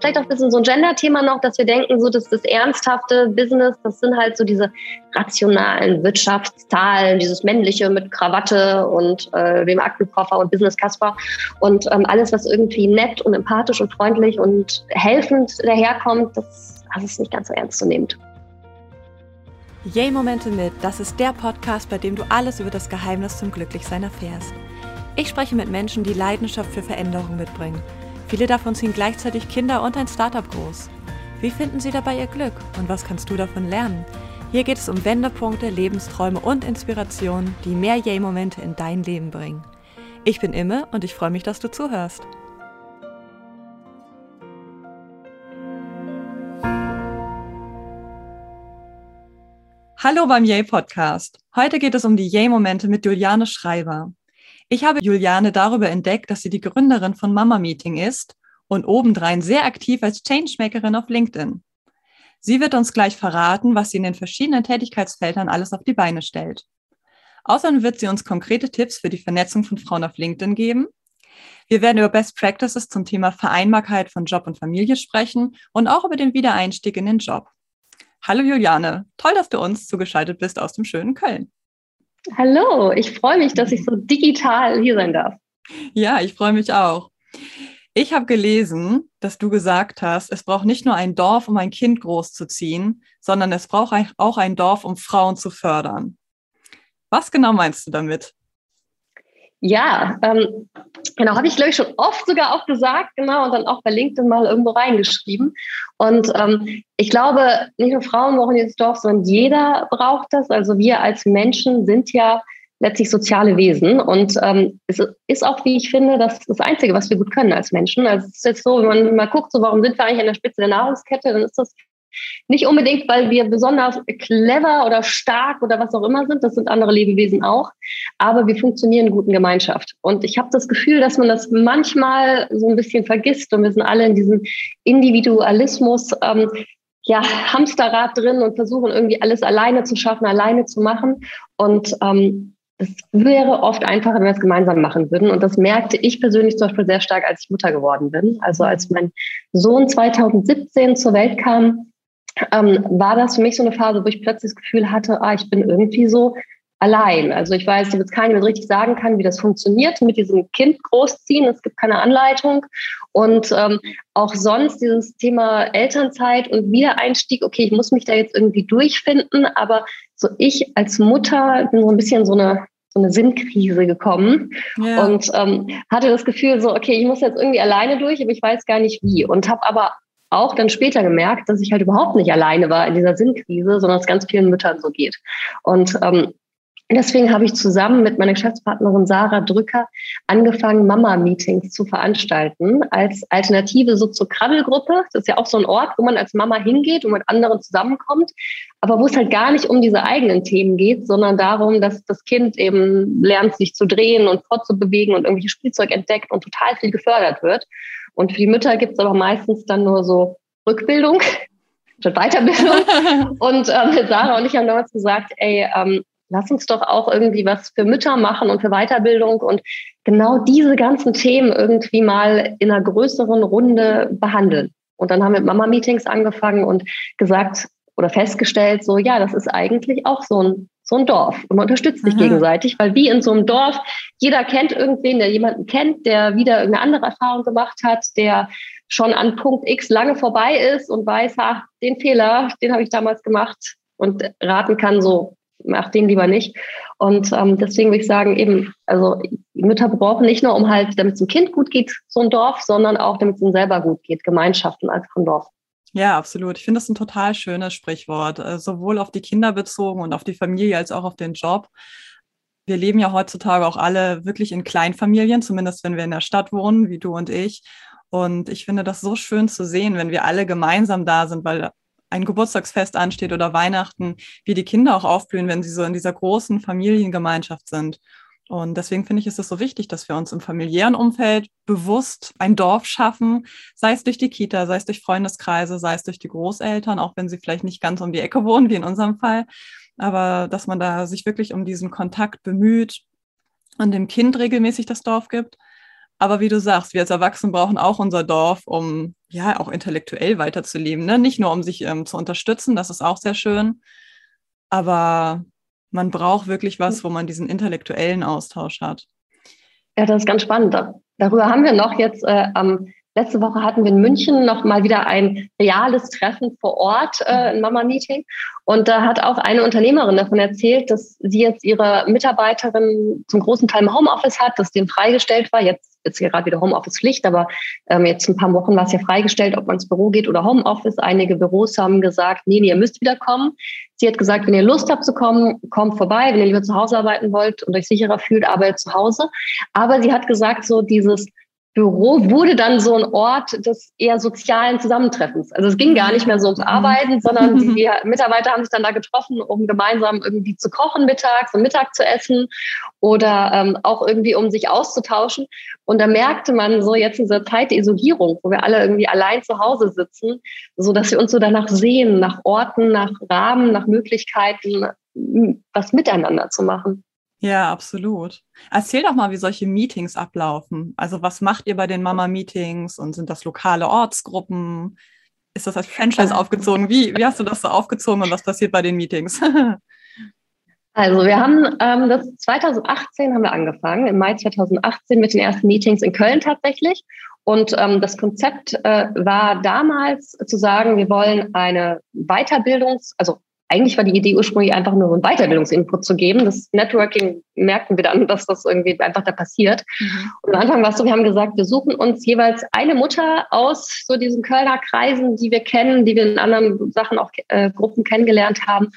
vielleicht auch ein bisschen so ein Gender-Thema noch, dass wir denken, so dass das ernsthafte Business, das sind halt so diese rationalen Wirtschaftszahlen, dieses männliche mit Krawatte und äh, dem Aktenkoffer und Business Casper und ähm, alles, was irgendwie nett und empathisch und freundlich und helfend daherkommt, das, das ist nicht ganz so ernst zu nehmen. Yay Momente mit, das ist der Podcast, bei dem du alles über das Geheimnis zum Glücklichsein erfährst. Ich spreche mit Menschen, die Leidenschaft für Veränderung mitbringen. Viele davon ziehen gleichzeitig Kinder und ein Startup groß. Wie finden sie dabei ihr Glück und was kannst du davon lernen? Hier geht es um Wendepunkte, Lebensträume und Inspirationen, die mehr Yay-Momente in dein Leben bringen. Ich bin Imme und ich freue mich, dass du zuhörst. Hallo beim Yay Podcast. Heute geht es um die Yay-Momente mit Juliane Schreiber. Ich habe Juliane darüber entdeckt, dass sie die Gründerin von Mama Meeting ist und obendrein sehr aktiv als Changemakerin auf LinkedIn. Sie wird uns gleich verraten, was sie in den verschiedenen Tätigkeitsfeldern alles auf die Beine stellt. Außerdem wird sie uns konkrete Tipps für die Vernetzung von Frauen auf LinkedIn geben. Wir werden über Best Practices zum Thema Vereinbarkeit von Job und Familie sprechen und auch über den Wiedereinstieg in den Job. Hallo Juliane, toll, dass du uns zugeschaltet bist aus dem schönen Köln. Hallo, ich freue mich, dass ich so digital hier sein darf. Ja, ich freue mich auch. Ich habe gelesen, dass du gesagt hast, es braucht nicht nur ein Dorf, um ein Kind großzuziehen, sondern es braucht auch ein Dorf, um Frauen zu fördern. Was genau meinst du damit? Ja, ähm, genau, habe ich glaube ich schon oft sogar auch gesagt, genau, und dann auch bei LinkedIn mal irgendwo reingeschrieben. Und ähm, ich glaube, nicht nur Frauen brauchen dieses Dorf, sondern jeder braucht das. Also wir als Menschen sind ja letztlich soziale Wesen. Und ähm, es ist auch, wie ich finde, das, das Einzige, was wir gut können als Menschen. Also es ist jetzt so, wenn man mal guckt, so warum sind wir eigentlich an der Spitze der Nahrungskette, dann ist das nicht unbedingt, weil wir besonders clever oder stark oder was auch immer sind. Das sind andere Lebewesen auch. Aber wir funktionieren in guten Gemeinschaft. Und ich habe das Gefühl, dass man das manchmal so ein bisschen vergisst. Und wir sind alle in diesem Individualismus, ähm, ja, Hamsterrad drin und versuchen irgendwie alles alleine zu schaffen, alleine zu machen. Und ähm, es wäre oft einfacher, wenn wir es gemeinsam machen würden. Und das merkte ich persönlich zum Beispiel sehr stark, als ich Mutter geworden bin. Also als mein Sohn 2017 zur Welt kam, ähm, war das für mich so eine Phase, wo ich plötzlich das Gefühl hatte, ah, ich bin irgendwie so allein. Also ich weiß, ich jetzt keiner mehr richtig sagen kann, wie das funktioniert mit diesem Kind großziehen. Es gibt keine Anleitung. Und ähm, auch sonst dieses Thema Elternzeit und Wiedereinstieg, okay, ich muss mich da jetzt irgendwie durchfinden, aber so ich als Mutter bin so ein bisschen so eine so eine Sinnkrise gekommen ja. und ähm, hatte das Gefühl so, okay, ich muss jetzt irgendwie alleine durch, aber ich weiß gar nicht wie und habe aber auch dann später gemerkt, dass ich halt überhaupt nicht alleine war in dieser Sinnkrise, sondern es ganz vielen Müttern so geht. Und ähm, Deswegen habe ich zusammen mit meiner Geschäftspartnerin Sarah Drücker angefangen, Mama-Meetings zu veranstalten als Alternative so zur Krabbelgruppe. Das ist ja auch so ein Ort, wo man als Mama hingeht und mit anderen zusammenkommt, aber wo es halt gar nicht um diese eigenen Themen geht, sondern darum, dass das Kind eben lernt, sich zu drehen und fortzubewegen und irgendwelche Spielzeug entdeckt und total viel gefördert wird. Und für die Mütter gibt es aber meistens dann nur so Rückbildung statt Weiterbildung. und ähm, Sarah und ich haben damals gesagt, ey, ähm, lass uns doch auch irgendwie was für Mütter machen und für Weiterbildung und genau diese ganzen Themen irgendwie mal in einer größeren Runde behandeln. Und dann haben wir mit Mama-Meetings angefangen und gesagt oder festgestellt, so ja, das ist eigentlich auch so ein so ein Dorf und man unterstützt sich Aha. gegenseitig, weil wie in so einem Dorf, jeder kennt irgendwen, der jemanden kennt, der wieder eine andere Erfahrung gemacht hat, der schon an Punkt X lange vorbei ist und weiß, ach, den Fehler, den habe ich damals gemacht und raten kann, so mach den lieber nicht. Und ähm, deswegen würde ich sagen, eben, also Mütter brauchen nicht nur, um halt, damit es dem Kind gut geht, so ein Dorf, sondern auch, damit es ihnen selber gut geht, Gemeinschaften als von Dorf. Ja, absolut. Ich finde das ein total schönes Sprichwort, äh, sowohl auf die Kinder bezogen und auf die Familie als auch auf den Job. Wir leben ja heutzutage auch alle wirklich in Kleinfamilien, zumindest wenn wir in der Stadt wohnen, wie du und ich. Und ich finde das so schön zu sehen, wenn wir alle gemeinsam da sind, weil ein Geburtstagsfest ansteht oder Weihnachten, wie die Kinder auch aufblühen, wenn sie so in dieser großen Familiengemeinschaft sind. Und deswegen finde ich, ist es so wichtig, dass wir uns im familiären Umfeld bewusst ein Dorf schaffen, sei es durch die Kita, sei es durch Freundeskreise, sei es durch die Großeltern, auch wenn sie vielleicht nicht ganz um die Ecke wohnen, wie in unserem Fall. Aber dass man da sich wirklich um diesen Kontakt bemüht und dem Kind regelmäßig das Dorf gibt. Aber wie du sagst, wir als Erwachsene brauchen auch unser Dorf, um ja auch intellektuell weiterzuleben. Ne? Nicht nur, um sich ähm, zu unterstützen, das ist auch sehr schön. Aber man braucht wirklich was, wo man diesen intellektuellen Austausch hat. Ja, das ist ganz spannend. Darüber haben wir noch jetzt äh, am Letzte Woche hatten wir in München noch mal wieder ein reales Treffen vor Ort, äh, ein Mama-Meeting. Und da hat auch eine Unternehmerin davon erzählt, dass sie jetzt ihre Mitarbeiterin zum großen Teil im Homeoffice hat, dass denen freigestellt war. Jetzt ist ja gerade wieder Homeoffice-Pflicht, aber ähm, jetzt ein paar Wochen war es ja freigestellt, ob man ins Büro geht oder Homeoffice. Einige Büros haben gesagt, nee, nee, ihr müsst wieder kommen. Sie hat gesagt, wenn ihr Lust habt zu kommen, kommt vorbei. Wenn ihr lieber zu Hause arbeiten wollt und euch sicherer fühlt, arbeitet zu Hause. Aber sie hat gesagt, so dieses Büro wurde dann so ein Ort des eher sozialen Zusammentreffens. Also es ging gar nicht mehr so ums Arbeiten, sondern die Mitarbeiter haben sich dann da getroffen, um gemeinsam irgendwie zu kochen mittags und Mittag zu essen oder ähm, auch irgendwie um sich auszutauschen. Und da merkte man so jetzt in dieser Zeit der Isolierung, wo wir alle irgendwie allein zu Hause sitzen, so dass wir uns so danach sehen, nach Orten, nach Rahmen, nach Möglichkeiten, was miteinander zu machen. Ja, absolut. Erzähl doch mal, wie solche Meetings ablaufen. Also was macht ihr bei den Mama-Meetings und sind das lokale Ortsgruppen? Ist das als Franchise aufgezogen? Wie, wie hast du das so aufgezogen und was passiert bei den Meetings? Also wir haben ähm, das 2018 haben wir angefangen, im Mai 2018 mit den ersten Meetings in Köln tatsächlich. Und ähm, das Konzept äh, war damals zu sagen, wir wollen eine Weiterbildungs-, also eigentlich war die Idee ursprünglich einfach nur einen Weiterbildungsinput zu geben. Das Networking merkten wir dann, dass das irgendwie einfach da passiert. Mhm. Und am Anfang war es so, wir haben gesagt, wir suchen uns jeweils eine Mutter aus so diesen Kölner Kreisen, die wir kennen, die wir in anderen Sachen auch äh, Gruppen kennengelernt haben.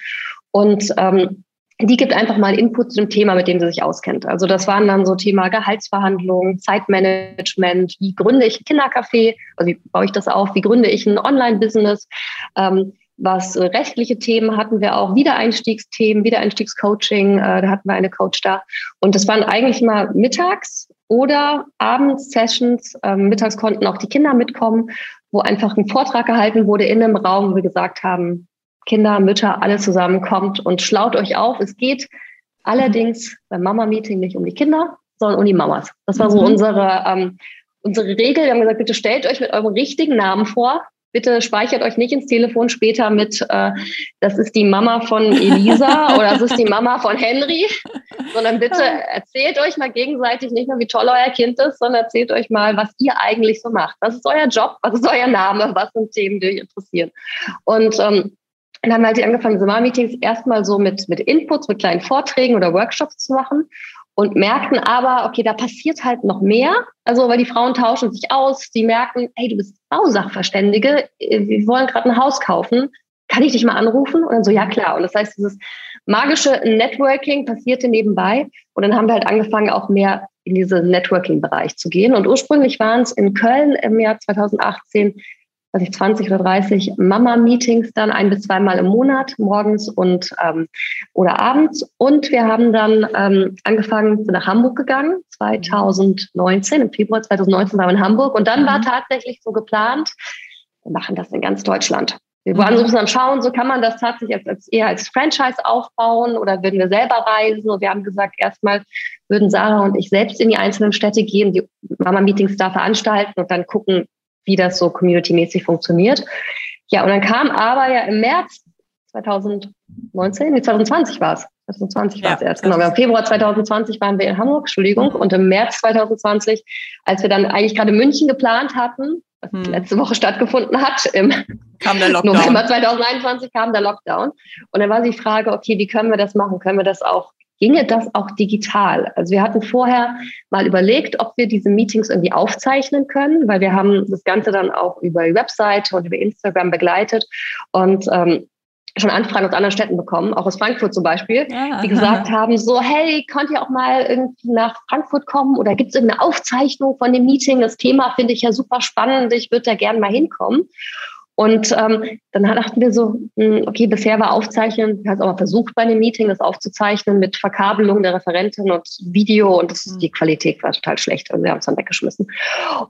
Und ähm, die gibt einfach mal Input zu dem Thema, mit dem sie sich auskennt. Also das waren dann so Thema Gehaltsverhandlungen, Zeitmanagement, wie gründe ich ein Kindercafé, also wie baue ich das auf, wie gründe ich ein Online-Business, ähm, was äh, rechtliche Themen hatten wir auch, Wiedereinstiegsthemen, Wiedereinstiegscoaching, äh, da hatten wir eine Coach da. Und das waren eigentlich immer mittags oder abends Sessions. Ähm, mittags konnten auch die Kinder mitkommen, wo einfach ein Vortrag gehalten wurde in einem Raum, wo wir gesagt haben, Kinder, Mütter, alle zusammenkommt und schlaut euch auf. Es geht allerdings beim Mama-Meeting nicht um die Kinder, sondern um die Mamas. Das war so mhm. unsere, ähm, unsere Regel. Wir haben gesagt, bitte stellt euch mit eurem richtigen Namen vor bitte speichert euch nicht ins Telefon später mit, äh, das ist die Mama von Elisa oder das ist die Mama von Henry, sondern bitte erzählt euch mal gegenseitig nicht nur, wie toll euer Kind ist, sondern erzählt euch mal, was ihr eigentlich so macht. Was ist euer Job? Was ist euer Name? Was sind Themen, die euch interessieren? Und ähm, dann haben wir halt angefangen, Sommer-Meetings erstmal so mit, mit Inputs, mit kleinen Vorträgen oder Workshops zu machen und merkten aber, okay, da passiert halt noch mehr. Also, weil die Frauen tauschen sich aus, die merken, hey, du bist Bausachverständige, wir wollen gerade ein Haus kaufen, kann ich dich mal anrufen? Und dann so, ja klar. Und das heißt, dieses magische Networking passierte nebenbei. Und dann haben wir halt angefangen, auch mehr in diesen Networking-Bereich zu gehen. Und ursprünglich waren es in Köln im Jahr 2018 weiß ich, 20 oder 30 Mama-Meetings dann ein bis zweimal im Monat, morgens und ähm, oder abends. Und wir haben dann ähm, angefangen, sind nach Hamburg gegangen, 2019, im Februar 2019 waren wir in Hamburg. Und dann war mhm. tatsächlich so geplant, wir machen das in ganz Deutschland. Wir waren so ein bisschen am Schauen, so kann man das tatsächlich als, als, eher als Franchise aufbauen oder würden wir selber reisen? Und wir haben gesagt, erstmal würden Sarah und ich selbst in die einzelnen Städte gehen, die Mama-Meetings da veranstalten und dann gucken, wie das so community-mäßig funktioniert. Ja, und dann kam aber ja im März 2019, nee, 2020 war es. 2020 war es erst, genau. Im Februar 2020 waren wir in Hamburg, Entschuldigung, mhm. und im März 2020, als wir dann eigentlich gerade München geplant hatten, was hm. letzte Woche stattgefunden hat, im kam der Lockdown. November 2021 kam der Lockdown. Und dann war die Frage, okay, wie können wir das machen? Können wir das auch ginge das auch digital. Also wir hatten vorher mal überlegt, ob wir diese Meetings irgendwie aufzeichnen können, weil wir haben das Ganze dann auch über die Webseite und über Instagram begleitet und ähm, schon Anfragen aus anderen Städten bekommen, auch aus Frankfurt zum Beispiel, ja. die gesagt haben, so, hey, könnt ihr auch mal irgendwie nach Frankfurt kommen oder gibt es irgendeine Aufzeichnung von dem Meeting? Das Thema finde ich ja super spannend, ich würde da gerne mal hinkommen. Und ähm, dann dachten wir so, hm, okay, bisher war Aufzeichnen, wir haben es auch mal versucht bei einem Meeting, das aufzuzeichnen mit Verkabelung der Referentin und Video und das, die Qualität war total schlecht und wir haben es dann weggeschmissen.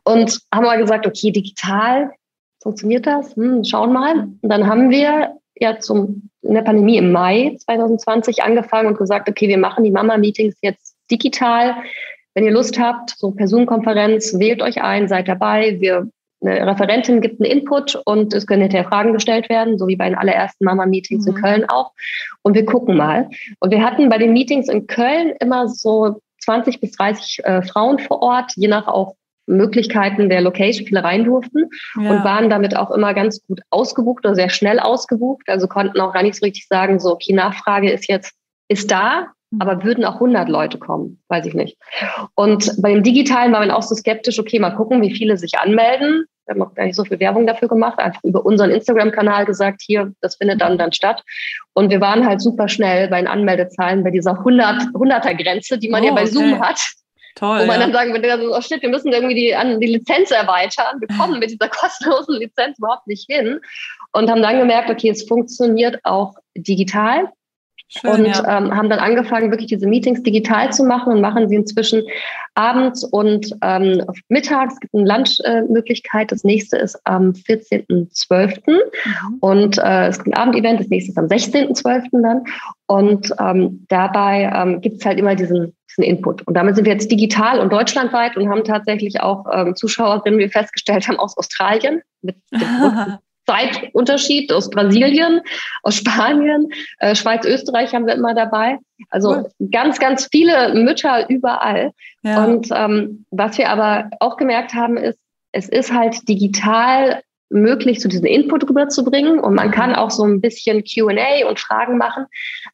Und haben mal gesagt, okay, digital funktioniert das? Hm, schauen mal. Und dann haben wir ja zum, in der Pandemie im Mai 2020 angefangen und gesagt, okay, wir machen die Mama-Meetings jetzt digital wenn ihr Lust habt, so per Zoom-Konferenz, wählt euch ein, seid dabei. Wir eine Referentin gibt einen Input und es können hinterher Fragen gestellt werden, so wie bei den allerersten Mama-Meetings mhm. in Köln auch. Und wir gucken mal. Und wir hatten bei den Meetings in Köln immer so 20 bis 30 äh, Frauen vor Ort, je nach auch Möglichkeiten der Location viele rein durften ja. und waren damit auch immer ganz gut ausgebucht oder sehr schnell ausgebucht. Also konnten auch gar nicht so richtig sagen, so, okay, Nachfrage ist jetzt, ist da, mhm. aber würden auch 100 Leute kommen, weiß ich nicht. Und bei dem Digitalen war man auch so skeptisch, okay, mal gucken, wie viele sich anmelden. Wir haben auch gar nicht so viel Werbung dafür gemacht, einfach über unseren Instagram-Kanal gesagt, hier, das findet dann dann statt. Und wir waren halt super schnell bei den Anmeldezahlen bei dieser 100, 100er-Grenze, die man oh, ja bei okay. Zoom hat. Toll, Wo man ja. dann sagen würde, oh shit, wir müssen irgendwie die, an, die Lizenz erweitern. Wir kommen mit dieser kostenlosen Lizenz überhaupt nicht hin. Und haben dann gemerkt, okay, es funktioniert auch digital. Schön, und ja. ähm, haben dann angefangen, wirklich diese Meetings digital zu machen und machen sie inzwischen abends und ähm, mittags. Es gibt eine Lunchmöglichkeit. Äh, das nächste ist am 14.12. Mhm. Und äh, es gibt ein Abendevent. Das nächste ist am 16.12. dann. Und ähm, dabei ähm, gibt es halt immer diesen, diesen Input. Und damit sind wir jetzt digital und deutschlandweit und haben tatsächlich auch ähm, Zuschauerinnen, wie wir festgestellt haben, aus Australien mit dem Zeitunterschied aus Brasilien, aus Spanien, äh, Schweiz, Österreich haben wir immer dabei. Also cool. ganz, ganz viele Mütter überall. Ja. Und ähm, was wir aber auch gemerkt haben, ist, es ist halt digital möglich, so diesen Input rüberzubringen. Und man kann auch so ein bisschen QA und Fragen machen.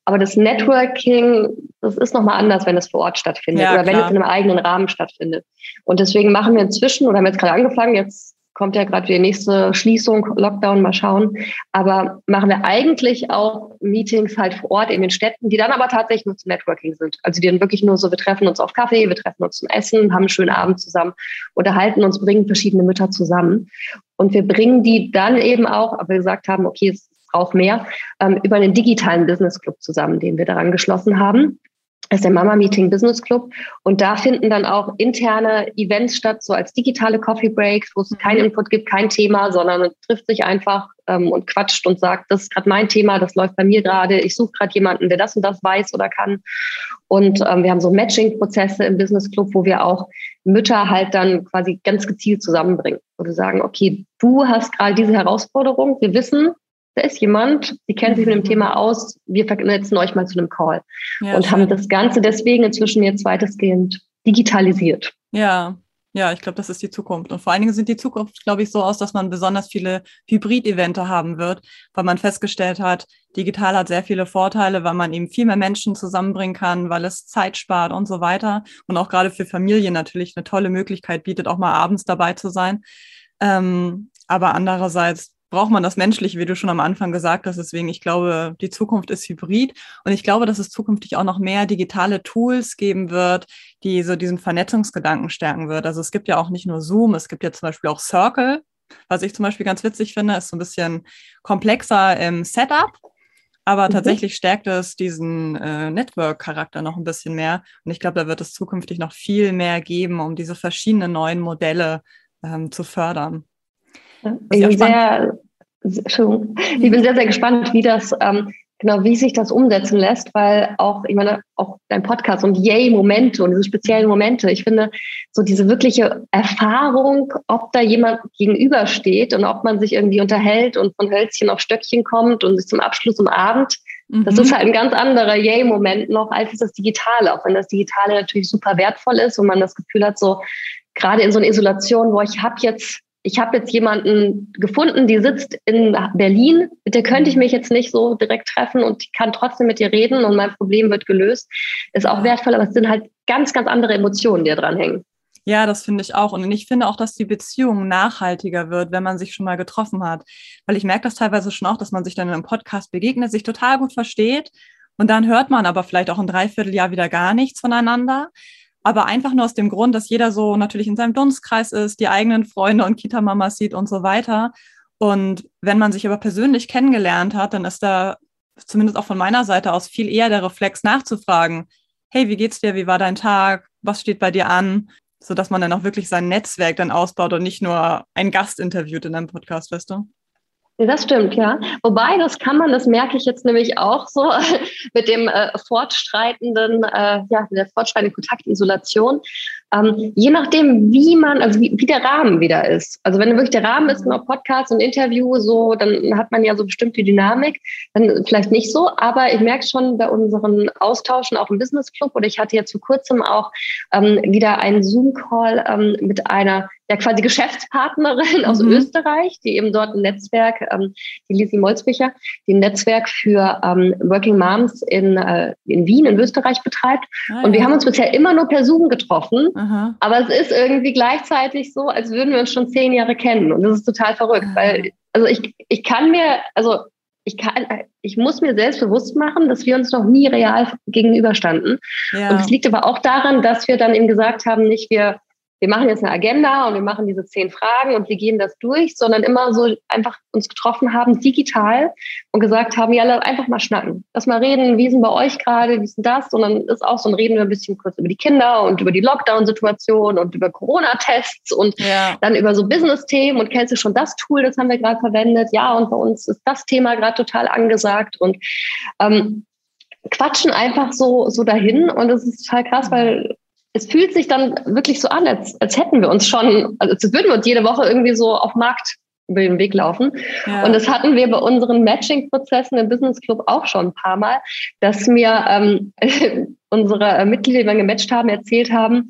Aber das Networking, das ist nochmal anders, wenn es vor Ort stattfindet ja, oder klar. wenn es in einem eigenen Rahmen stattfindet. Und deswegen machen wir inzwischen, oder haben jetzt gerade angefangen, jetzt kommt ja gerade die nächste Schließung, Lockdown, mal schauen. Aber machen wir eigentlich auch Meetings halt vor Ort in den Städten, die dann aber tatsächlich nur zum Networking sind. Also die dann wirklich nur so, wir treffen uns auf Kaffee, wir treffen uns zum Essen, haben einen schönen Abend zusammen, unterhalten uns, bringen verschiedene Mütter zusammen. Und wir bringen die dann eben auch, aber wir gesagt haben, okay, es braucht mehr, ähm, über einen digitalen Business Club zusammen, den wir daran geschlossen haben. Das ist der Mama Meeting Business Club. Und da finden dann auch interne Events statt, so als digitale Coffee Breaks, wo es mhm. keinen Input gibt, kein Thema, sondern man trifft sich einfach ähm, und quatscht und sagt, das ist gerade mein Thema, das läuft bei mir gerade, ich suche gerade jemanden, der das und das weiß oder kann. Und ähm, wir haben so Matching-Prozesse im Business Club, wo wir auch Mütter halt dann quasi ganz gezielt zusammenbringen. Wo wir sagen, okay, du hast gerade diese Herausforderung, wir wissen, da ist jemand, Sie kennen sich mit dem mhm. Thema aus, wir vernetzen euch mal zu einem Call. Ja, und haben das Ganze deswegen inzwischen jetzt weitestgehend digitalisiert. Ja, ja, ich glaube, das ist die Zukunft. Und vor allen Dingen sind die Zukunft, glaube ich, so aus, dass man besonders viele Hybrid-Evente haben wird, weil man festgestellt hat, digital hat sehr viele Vorteile, weil man eben viel mehr Menschen zusammenbringen kann, weil es Zeit spart und so weiter. Und auch gerade für Familien natürlich eine tolle Möglichkeit bietet, auch mal abends dabei zu sein. Ähm, aber andererseits braucht man das menschlich, wie du schon am Anfang gesagt hast. Deswegen, ich glaube, die Zukunft ist hybrid. Und ich glaube, dass es zukünftig auch noch mehr digitale Tools geben wird, die so diesen Vernetzungsgedanken stärken wird. Also es gibt ja auch nicht nur Zoom, es gibt ja zum Beispiel auch Circle. Was ich zum Beispiel ganz witzig finde, ist so ein bisschen komplexer im Setup. Aber mhm. tatsächlich stärkt es diesen äh, Network-Charakter noch ein bisschen mehr. Und ich glaube, da wird es zukünftig noch viel mehr geben, um diese verschiedenen neuen Modelle ähm, zu fördern. Ich bin sehr, ich bin sehr, sehr gespannt, wie das, ähm, genau, wie sich das umsetzen lässt, weil auch, ich meine, auch dein Podcast und Yay-Momente und diese speziellen Momente, ich finde, so diese wirkliche Erfahrung, ob da jemand gegenübersteht und ob man sich irgendwie unterhält und von Hölzchen auf Stöckchen kommt und sich zum Abschluss am Abend, mhm. das ist halt ein ganz anderer Yay-Moment noch als das Digitale, auch wenn das Digitale natürlich super wertvoll ist und man das Gefühl hat, so gerade in so einer Isolation, wo ich habe jetzt ich habe jetzt jemanden gefunden, die sitzt in Berlin, mit der könnte ich mich jetzt nicht so direkt treffen und kann trotzdem mit ihr reden und mein Problem wird gelöst. Ist auch wertvoll, aber es sind halt ganz, ganz andere Emotionen, die da dran hängen. Ja, das finde ich auch. Und ich finde auch, dass die Beziehung nachhaltiger wird, wenn man sich schon mal getroffen hat. Weil ich merke das teilweise schon auch, dass man sich dann in einem Podcast begegnet, sich total gut versteht. Und dann hört man aber vielleicht auch ein Dreivierteljahr wieder gar nichts voneinander aber einfach nur aus dem Grund, dass jeder so natürlich in seinem Dunstkreis ist, die eigenen Freunde und Kita-Mamas sieht und so weiter. Und wenn man sich aber persönlich kennengelernt hat, dann ist da zumindest auch von meiner Seite aus viel eher der Reflex nachzufragen, hey, wie geht's dir, wie war dein Tag, was steht bei dir an, sodass man dann auch wirklich sein Netzwerk dann ausbaut und nicht nur einen Gast interviewt in einem Podcast, weißt du? Das stimmt, ja. Wobei, das kann man, das merke ich jetzt nämlich auch so mit dem äh, fortschreitenden, äh, ja, mit der fortschreitenden Kontaktisolation. Ähm, je nachdem, wie man, also wie, wie, der Rahmen wieder ist. Also wenn wirklich der Rahmen ist, ein Podcast und Interview, so, dann hat man ja so bestimmte Dynamik, dann vielleicht nicht so. Aber ich merke schon bei unseren Austauschen auch im Business Club oder ich hatte jetzt vor kurzem auch ähm, wieder einen Zoom-Call ähm, mit einer ja quasi Geschäftspartnerin aus mhm. Österreich, die eben dort ein Netzwerk, ähm, die Lisi Molzbicher, die ein Netzwerk für ähm, Working Moms in, äh, in Wien, in Österreich betreibt. Ah, und wir haben uns bisher immer nur per Zoom getroffen. Aha. Aber es ist irgendwie gleichzeitig so, als würden wir uns schon zehn Jahre kennen. Und das ist total verrückt, weil, also ich, ich kann mir, also ich kann, ich muss mir selbst bewusst machen, dass wir uns noch nie real gegenüberstanden. Ja. Und es liegt aber auch daran, dass wir dann eben gesagt haben, nicht wir wir machen jetzt eine Agenda und wir machen diese zehn Fragen und wir gehen das durch, sondern immer so einfach uns getroffen haben, digital und gesagt haben, ja, lass einfach mal schnacken. Lass mal reden, wie denn bei euch gerade, wie ist denn das? Und dann ist auch so ein Reden wir ein bisschen kurz über die Kinder und über die Lockdown-Situation und über Corona-Tests und ja. dann über so Business-Themen und kennst du schon das Tool, das haben wir gerade verwendet? Ja, und bei uns ist das Thema gerade total angesagt und ähm, quatschen einfach so, so dahin und es ist total krass, weil es fühlt sich dann wirklich so an, als, als hätten wir uns schon, also als würden wir uns jede Woche irgendwie so auf Markt über den Weg laufen. Ja. Und das hatten wir bei unseren Matching-Prozessen im Business Club auch schon ein paar Mal, dass mir ähm, unsere Mitglieder, die wir gematcht haben, erzählt haben,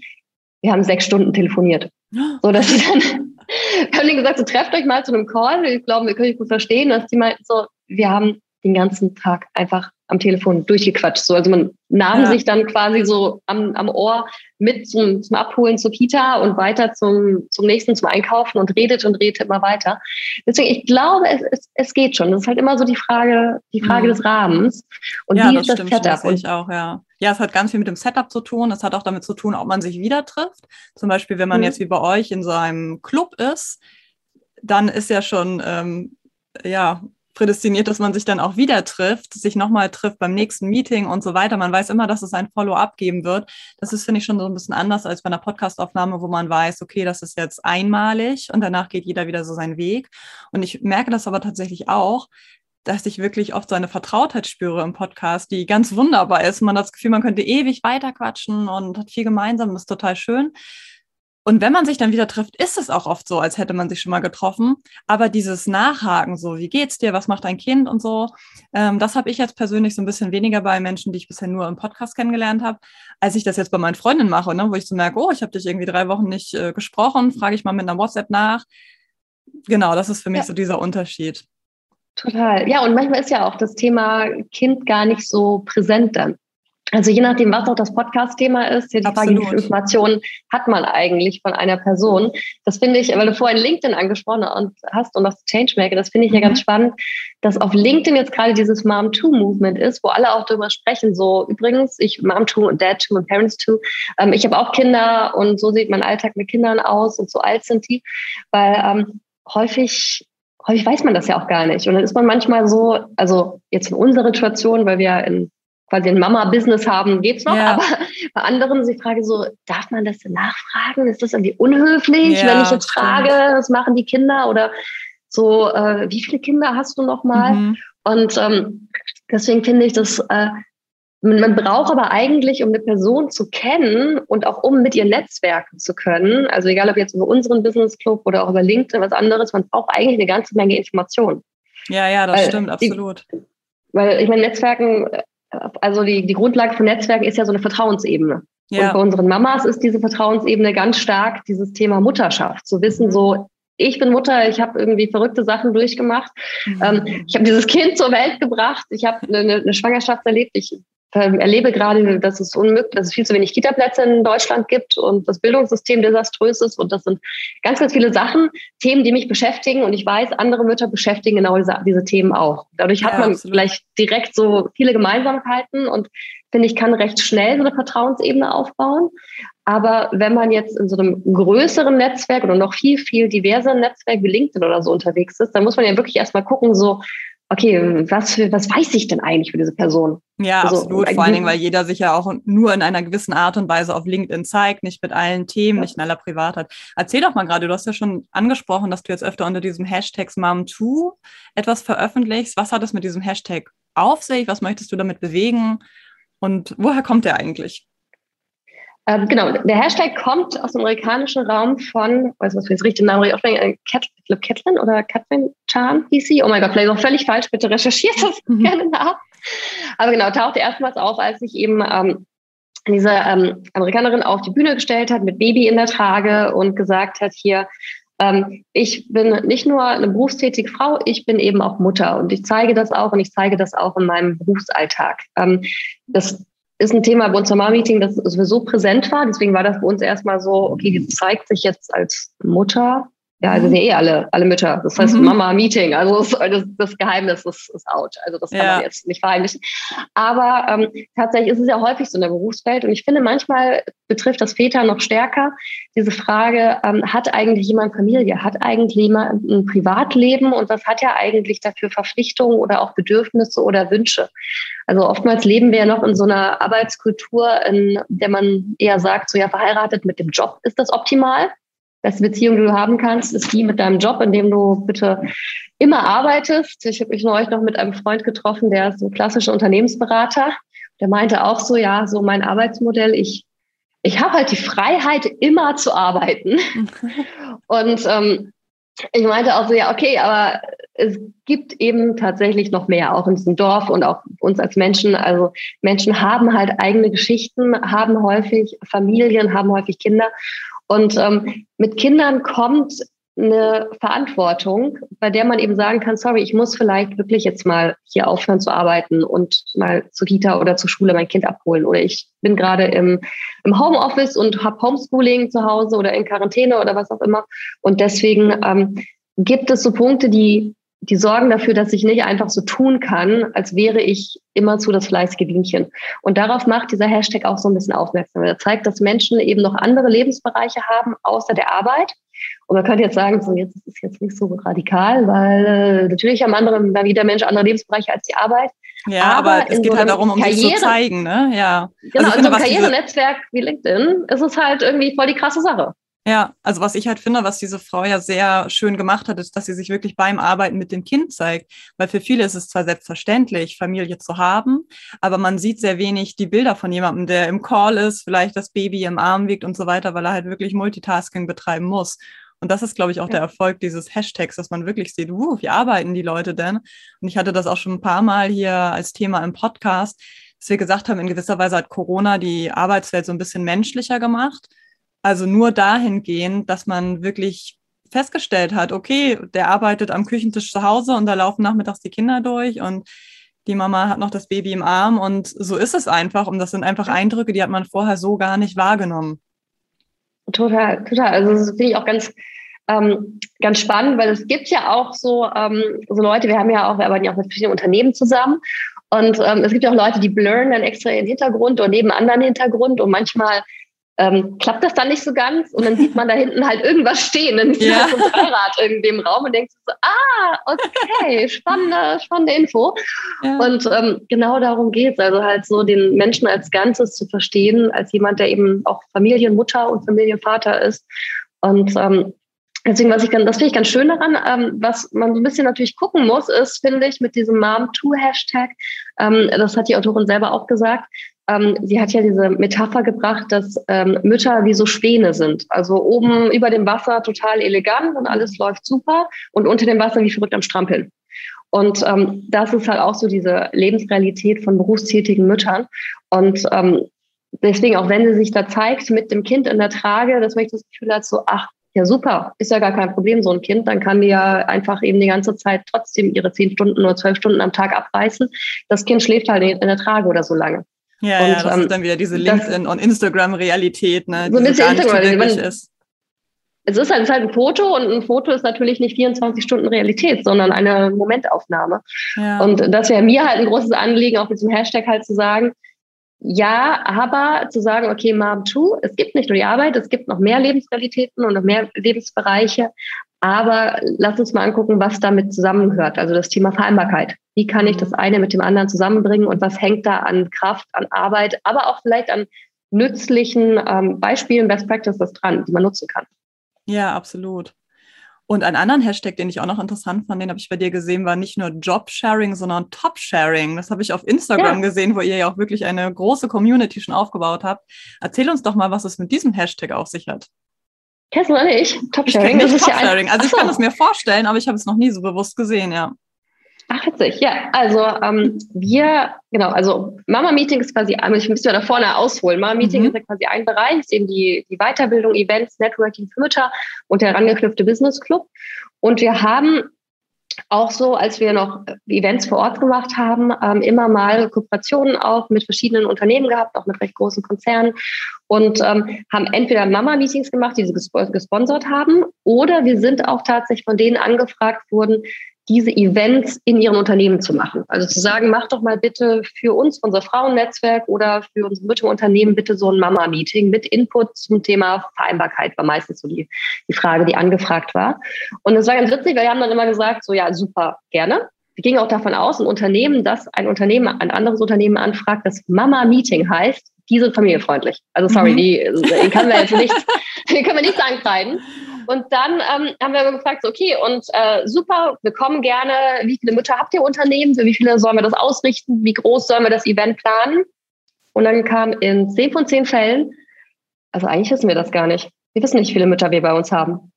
wir haben sechs Stunden telefoniert. So dass sie dann, wir haben ihnen gesagt, so trefft euch mal zu einem Call. Ich glaube, wir können euch gut verstehen, dass die meinten so, wir haben den ganzen Tag einfach am Telefon durchgequatscht. So, also man nahm ja. sich dann quasi so am, am Ohr mit zum, zum Abholen zur Kita und weiter zum, zum nächsten, zum Einkaufen und redet und redet immer weiter. Deswegen, ich glaube, es, es, es geht schon. Das ist halt immer so die Frage, die Frage mhm. des Rahmens. Und ja, wie ist das, das Setup? Das ich auch, ja. Ja, es hat ganz viel mit dem Setup zu tun. Es hat auch damit zu tun, ob man sich wieder trifft. Zum Beispiel, wenn man mhm. jetzt wie bei euch in so einem Club ist, dann ist ja schon ähm, ja, prädestiniert, dass man sich dann auch wieder trifft, sich nochmal trifft beim nächsten Meeting und so weiter. Man weiß immer, dass es ein Follow-up geben wird. Das ist, finde ich, schon so ein bisschen anders als bei einer Podcastaufnahme, wo man weiß, okay, das ist jetzt einmalig und danach geht jeder wieder so seinen Weg. Und ich merke das aber tatsächlich auch, dass ich wirklich oft so eine Vertrautheit spüre im Podcast, die ganz wunderbar ist. Man hat das Gefühl, man könnte ewig weiterquatschen und hat viel gemeinsam, das ist total schön. Und wenn man sich dann wieder trifft, ist es auch oft so, als hätte man sich schon mal getroffen. Aber dieses Nachhaken, so, wie geht's dir, was macht dein Kind und so, ähm, das habe ich jetzt persönlich so ein bisschen weniger bei Menschen, die ich bisher nur im Podcast kennengelernt habe, als ich das jetzt bei meinen Freundinnen mache, ne, wo ich so merke, oh, ich habe dich irgendwie drei Wochen nicht äh, gesprochen, frage ich mal mit einer WhatsApp nach. Genau, das ist für mich ja. so dieser Unterschied. Total. Ja, und manchmal ist ja auch das Thema Kind gar nicht so präsent dann. Also je nachdem, was auch das Podcast-Thema ist, die Frage, wie viele Informationen hat man eigentlich von einer Person. Das finde ich, weil du vorhin LinkedIn angesprochen hast und das Changemaker, das finde ich ja ganz mhm. spannend, dass auf LinkedIn jetzt gerade dieses Mom-to-Movement ist, wo alle auch darüber sprechen. So übrigens, ich Mom-to und Dad-to und Parents-to. Ähm, ich habe auch Kinder und so sieht mein Alltag mit Kindern aus und so alt sind die, weil ähm, häufig häufig weiß man das ja auch gar nicht. Und dann ist man manchmal so, also jetzt in unserer Situation, weil wir in quasi ein Mama-Business haben, geht's noch. Ja. Aber bei anderen ist die Frage so, darf man das denn nachfragen? Ist das irgendwie unhöflich, ja, wenn ich jetzt frage, was machen die Kinder? Oder so, äh, wie viele Kinder hast du noch mal? Mhm. Und ähm, deswegen finde ich das, äh, man braucht aber eigentlich, um eine Person zu kennen und auch um mit ihr netzwerken zu können, also egal ob jetzt über unseren Business Club oder auch über LinkedIn, was anderes, man braucht eigentlich eine ganze Menge Informationen. Ja, ja, das weil stimmt, absolut. Die, weil ich meine, Netzwerken also die, die Grundlage von Netzwerken ist ja so eine Vertrauensebene. Ja. Und bei unseren Mamas ist diese Vertrauensebene ganz stark dieses Thema Mutterschaft. Zu wissen, mhm. so, ich bin Mutter, ich habe irgendwie verrückte Sachen durchgemacht. Mhm. Ähm, ich habe dieses Kind zur Welt gebracht, ich habe eine, eine Schwangerschaft erlebt, ich ähm, erlebe gerade, dass es unmöglich, dass es viel zu wenig Kita-Plätze in Deutschland gibt und das Bildungssystem desaströs ist. Und das sind ganz, ganz viele Sachen, Themen, die mich beschäftigen. Und ich weiß, andere Mütter beschäftigen genau diese, diese Themen auch. Dadurch hat ja, man absolut. vielleicht direkt so viele Gemeinsamkeiten und finde ich, kann recht schnell so eine Vertrauensebene aufbauen. Aber wenn man jetzt in so einem größeren Netzwerk oder noch viel, viel diverseren Netzwerk wie LinkedIn oder so unterwegs ist, dann muss man ja wirklich erstmal gucken, so, okay, was, für, was weiß ich denn eigentlich für diese Person? Ja, also, absolut. Vor allen Dingen, weil jeder sich ja auch nur in einer gewissen Art und Weise auf LinkedIn zeigt, nicht mit allen Themen, ja. nicht in aller Privatheit. Erzähl doch mal gerade, du hast ja schon angesprochen, dass du jetzt öfter unter diesem Hashtag Mom2 etwas veröffentlichst. Was hat es mit diesem Hashtag auf sich? Was möchtest du damit bewegen? Und woher kommt der eigentlich? Ähm, genau, der Hashtag kommt aus dem amerikanischen Raum von, weiß was wir jetzt richtig den Namen richtig äh, Cat, glaube Catlin oder Catherine Chan hieß sie. Oh mein Gott, vielleicht auch völlig falsch, bitte recherchiert das mhm. gerne nach. Aber genau, tauchte erstmals auf, als sich eben ähm, diese ähm, Amerikanerin auf die Bühne gestellt hat mit Baby in der Trage und gesagt hat, hier, ähm, ich bin nicht nur eine berufstätige Frau, ich bin eben auch Mutter und ich zeige das auch und ich zeige das auch in meinem Berufsalltag. Ähm, das ist ein Thema bei unserem Mama-Meeting, das sowieso präsent war. Deswegen war das bei uns erstmal so, okay, die zeigt sich jetzt als Mutter ja, also sind ja eh alle, alle Mütter. Das heißt mhm. Mama-Meeting. Also das, das, Geheimnis ist, ist out. Also das kann ja. man jetzt nicht verheimlichen. Aber ähm, tatsächlich ist es ja häufig so in der Berufswelt. Und ich finde, manchmal betrifft das Väter noch stärker diese Frage, ähm, hat eigentlich jemand Familie? Hat eigentlich jemand ein Privatleben? Und was hat er eigentlich dafür Verpflichtungen oder auch Bedürfnisse oder Wünsche? Also oftmals leben wir ja noch in so einer Arbeitskultur, in der man eher sagt, so ja, verheiratet mit dem Job ist das optimal beste Beziehung, die du haben kannst, ist die mit deinem Job, in dem du bitte immer arbeitest. Ich habe mich neulich noch mit einem Freund getroffen, der ist so klassischer Unternehmensberater. Der meinte auch so, ja, so mein Arbeitsmodell, ich, ich habe halt die Freiheit, immer zu arbeiten. Und ähm, ich meinte auch so, ja, okay, aber es gibt eben tatsächlich noch mehr, auch in diesem Dorf und auch uns als Menschen. Also Menschen haben halt eigene Geschichten, haben häufig Familien, haben häufig Kinder. Und ähm, mit Kindern kommt eine Verantwortung, bei der man eben sagen kann, sorry, ich muss vielleicht wirklich jetzt mal hier aufhören zu arbeiten und mal zur Kita oder zur Schule mein Kind abholen. Oder ich bin gerade im, im Homeoffice und habe Homeschooling zu Hause oder in Quarantäne oder was auch immer. Und deswegen ähm, gibt es so Punkte, die die sorgen dafür, dass ich nicht einfach so tun kann, als wäre ich immer zu das fleißige Bienchen. Und darauf macht dieser Hashtag auch so ein bisschen aufmerksam. Er zeigt, dass Menschen eben noch andere Lebensbereiche haben, außer der Arbeit. Und man könnte jetzt sagen, so jetzt ist es jetzt nicht so radikal, weil äh, natürlich haben andere, mal wieder Menschen andere Lebensbereiche als die Arbeit. Ja, aber, aber es geht so halt darum, um Karriere, sich zu zeigen, ne? Ja. Genau, also, in so einem Karrierenetzwerk wie LinkedIn ist es halt irgendwie voll die krasse Sache. Ja, also was ich halt finde, was diese Frau ja sehr schön gemacht hat, ist, dass sie sich wirklich beim Arbeiten mit dem Kind zeigt. Weil für viele ist es zwar selbstverständlich, Familie zu haben, aber man sieht sehr wenig die Bilder von jemandem, der im Call ist, vielleicht das Baby im Arm wiegt und so weiter, weil er halt wirklich Multitasking betreiben muss. Und das ist, glaube ich, auch der Erfolg dieses Hashtags, dass man wirklich sieht, uh, wie arbeiten die Leute denn? Und ich hatte das auch schon ein paar Mal hier als Thema im Podcast, dass wir gesagt haben, in gewisser Weise hat Corona die Arbeitswelt so ein bisschen menschlicher gemacht also nur dahingehend, dass man wirklich festgestellt hat, okay, der arbeitet am Küchentisch zu Hause und da laufen nachmittags die Kinder durch und die Mama hat noch das Baby im Arm und so ist es einfach. Und das sind einfach Eindrücke, die hat man vorher so gar nicht wahrgenommen. Total, total. Also das finde ich auch ganz, ähm, ganz spannend, weil es gibt ja auch so, ähm, so Leute, wir haben ja auch, wir arbeiten ja auch mit verschiedenen Unternehmen zusammen. Und ähm, es gibt ja auch Leute, die blurren dann extra ihren Hintergrund oder neben anderen Hintergrund und manchmal ähm, klappt das dann nicht so ganz und dann sieht man da hinten halt irgendwas stehen, dann ist ja. halt so ein Dreirad irgendwie im Raum und denkt so, ah, okay, spannende, spannende Info. Ja. Und ähm, genau darum geht's, also halt so den Menschen als Ganzes zu verstehen, als jemand, der eben auch Familienmutter und Familienvater ist. Und ähm, Deswegen, was ich ganz, das finde ich ganz schön daran. Ähm, was man so ein bisschen natürlich gucken muss, ist, finde ich, mit diesem Mom2-Hashtag, ähm, das hat die Autorin selber auch gesagt, ähm, sie hat ja diese Metapher gebracht, dass ähm, Mütter wie so Späne sind. Also oben über dem Wasser total elegant und alles läuft super und unter dem Wasser wie verrückt am Strampeln. Und ähm, das ist halt auch so diese Lebensrealität von berufstätigen Müttern. Und ähm, deswegen, auch wenn sie sich da zeigt mit dem Kind in der Trage, dass man das Gefühl hat, so, ach, ja super, ist ja gar kein Problem, so ein Kind, dann kann die ja einfach eben die ganze Zeit trotzdem ihre zehn Stunden oder zwölf Stunden am Tag abreißen. Das Kind schläft halt in der Trage oder so lange. Ja, und, ja, das ähm, ist dann wieder diese LinkedIn- und Instagram-Realität, ne, die so gar Instagram, nicht ist. Es ist halt, es ist halt ein Foto und ein Foto ist natürlich nicht 24 Stunden Realität, sondern eine Momentaufnahme. Ja. Und das wäre mir halt ein großes Anliegen, auch mit diesem Hashtag halt zu sagen, ja, aber zu sagen, okay, Mom 2, es gibt nicht nur die Arbeit, es gibt noch mehr Lebensrealitäten und noch mehr Lebensbereiche, Aber lass uns mal angucken, was damit zusammenhört. Also das Thema Vereinbarkeit. Wie kann ich das eine mit dem anderen zusammenbringen und was hängt da an Kraft, an Arbeit, aber auch vielleicht an nützlichen ähm, Beispielen, Best Practices dran, die man nutzen kann. Ja, absolut. Und einen anderen Hashtag, den ich auch noch interessant fand, den habe ich bei dir gesehen, war nicht nur Job-Sharing, sondern Top-Sharing. Das habe ich auf Instagram ja. gesehen, wo ihr ja auch wirklich eine große Community schon aufgebaut habt. Erzähl uns doch mal, was es mit diesem Hashtag auf sich hat. Kennst du nicht? Top-Sharing? Das ist Top-Sharing. Also ich kann es mir vorstellen, aber ich habe es noch nie so bewusst gesehen, ja. Ach, witzig, ja. Also ähm, wir, genau, also Mama-Meeting ist quasi, ich müsste da vorne ausholen. Mama-Meeting mhm. ist ja quasi ein Bereich, ist eben die, die Weiterbildung, Events, Networking für Mütter und der herangeknüpfte Business Club. Und wir haben auch so, als wir noch Events vor Ort gemacht haben, ähm, immer mal Kooperationen auch mit verschiedenen Unternehmen gehabt, auch mit recht großen Konzernen und ähm, haben entweder Mama-Meetings gemacht, die sie gesponsert haben, oder wir sind auch tatsächlich von denen angefragt worden, diese Events in ihren Unternehmen zu machen. Also zu sagen, mach doch mal bitte für uns, unser Frauennetzwerk oder für unsere Mütterunternehmen bitte so ein Mama-Meeting mit Input zum Thema Vereinbarkeit, war meistens so die, die Frage, die angefragt war. Und das war ganz witzig, weil wir haben dann immer gesagt, so ja, super, gerne. Wir gingen auch davon aus, ein Unternehmen, das ein Unternehmen, ein anderes Unternehmen anfragt, das Mama-Meeting heißt, die sind familienfreundlich. Also sorry, mhm. die, die können wir jetzt nicht, die können wir nicht ankreiden. Und dann ähm, haben wir gefragt, okay, und äh, super, wir kommen gerne. Wie viele Mütter habt ihr Unternehmen? Für wie viele sollen wir das ausrichten? Wie groß sollen wir das Event planen? Und dann kam in zehn von zehn Fällen, also eigentlich wissen wir das gar nicht. Wir wissen nicht, wie viele Mütter wir bei uns haben.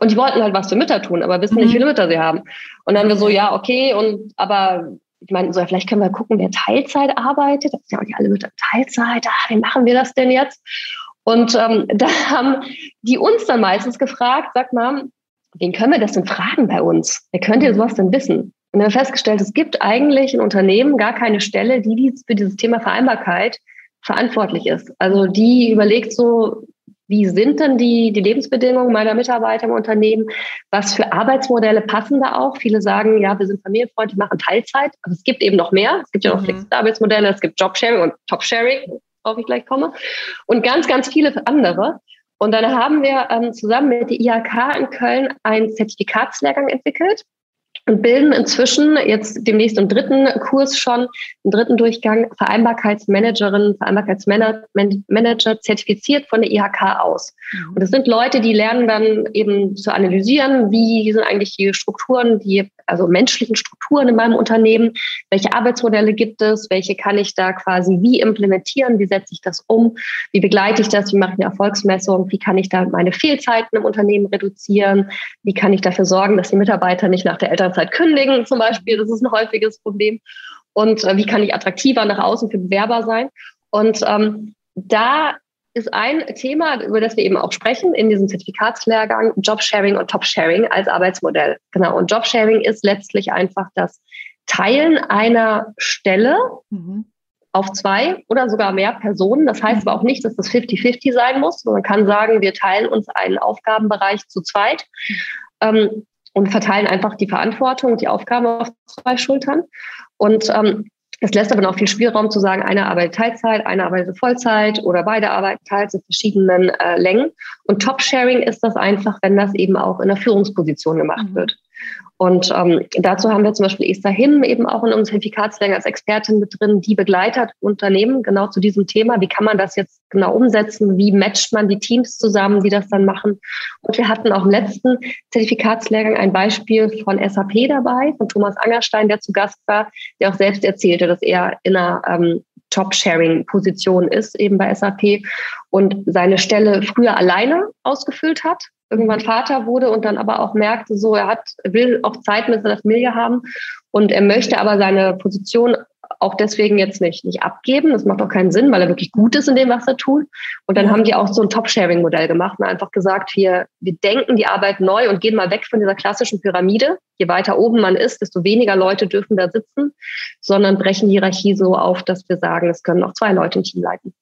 Und die wollten halt was für Mütter tun, aber wissen mhm. nicht, wie viele Mütter sie haben. Und dann haben wir so, ja, okay, und aber ich meine, so, vielleicht können wir gucken, wer Teilzeit arbeitet. Das sind ja auch nicht alle Mütter Teilzeit. Ah, wie machen wir das denn jetzt? Und ähm, da haben die uns dann meistens gefragt, sag mal, wen können wir das denn fragen bei uns? Wer könnte sowas denn wissen? Und wir haben festgestellt, es gibt eigentlich in Unternehmen gar keine Stelle, die für dieses Thema Vereinbarkeit verantwortlich ist. Also die überlegt so, wie sind denn die, die Lebensbedingungen meiner Mitarbeiter im Unternehmen? Was für Arbeitsmodelle passen da auch? Viele sagen, ja, wir sind familienfreundlich, machen Teilzeit. Aber es gibt eben noch mehr. Es gibt ja noch mhm. flexible Arbeitsmodelle, es gibt Jobsharing und Topsharing worauf ich gleich komme, und ganz, ganz viele andere. Und dann haben wir ähm, zusammen mit der IHK in Köln einen Zertifikatslehrgang entwickelt und bilden inzwischen jetzt demnächst im dritten Kurs schon, im dritten Durchgang Vereinbarkeitsmanagerinnen, Vereinbarkeitsmanager zertifiziert von der IHK aus. Mhm. Und das sind Leute, die lernen dann eben zu analysieren, wie sind eigentlich die Strukturen, die also menschlichen Strukturen in meinem Unternehmen, welche Arbeitsmodelle gibt es, welche kann ich da quasi wie implementieren, wie setze ich das um, wie begleite ich das, wie mache ich eine Erfolgsmessung, wie kann ich da meine Fehlzeiten im Unternehmen reduzieren, wie kann ich dafür sorgen, dass die Mitarbeiter nicht nach der Elternzeit kündigen zum Beispiel, das ist ein häufiges Problem und äh, wie kann ich attraktiver nach außen für Bewerber sein und ähm, da ist ein Thema, über das wir eben auch sprechen in diesem Zertifikatslehrgang, Jobsharing und Topsharing als Arbeitsmodell. Genau. Und Jobsharing ist letztlich einfach das Teilen einer Stelle mhm. auf zwei oder sogar mehr Personen. Das heißt aber auch nicht, dass das 50-50 sein muss. Man kann sagen, wir teilen uns einen Aufgabenbereich zu zweit. Ähm, und verteilen einfach die Verantwortung und die Aufgaben auf zwei Schultern. Und ähm, es lässt aber noch viel Spielraum zu sagen, einer arbeitet Teilzeit, einer arbeitet Vollzeit oder beide arbeiten Teilzeit in verschiedenen äh, Längen. Und Top-Sharing ist das einfach, wenn das eben auch in der Führungsposition gemacht mhm. wird. Und ähm, dazu haben wir zum Beispiel Esther Him eben auch in unserem Zertifikatslehrgang als Expertin mit drin, die begleitet Unternehmen genau zu diesem Thema. Wie kann man das jetzt genau umsetzen? Wie matcht man die Teams zusammen, die das dann machen? Und wir hatten auch im letzten Zertifikatslehrgang ein Beispiel von SAP dabei, von Thomas Angerstein, der zu Gast war, der auch selbst erzählte, dass er in einer ähm, Top-Sharing-Position ist, eben bei SAP und seine Stelle früher alleine ausgefüllt hat irgendwann Vater wurde und dann aber auch merkte, so er hat, will auch Zeit mit seiner Familie haben und er möchte aber seine Position auch deswegen jetzt nicht, nicht abgeben. Das macht auch keinen Sinn, weil er wirklich gut ist in dem, was er tut. Und dann haben die auch so ein Top-Sharing-Modell gemacht und einfach gesagt, wir, wir denken die Arbeit neu und gehen mal weg von dieser klassischen Pyramide. Je weiter oben man ist, desto weniger Leute dürfen da sitzen, sondern brechen die Hierarchie so auf, dass wir sagen, es können auch zwei Leute ein Team leiten.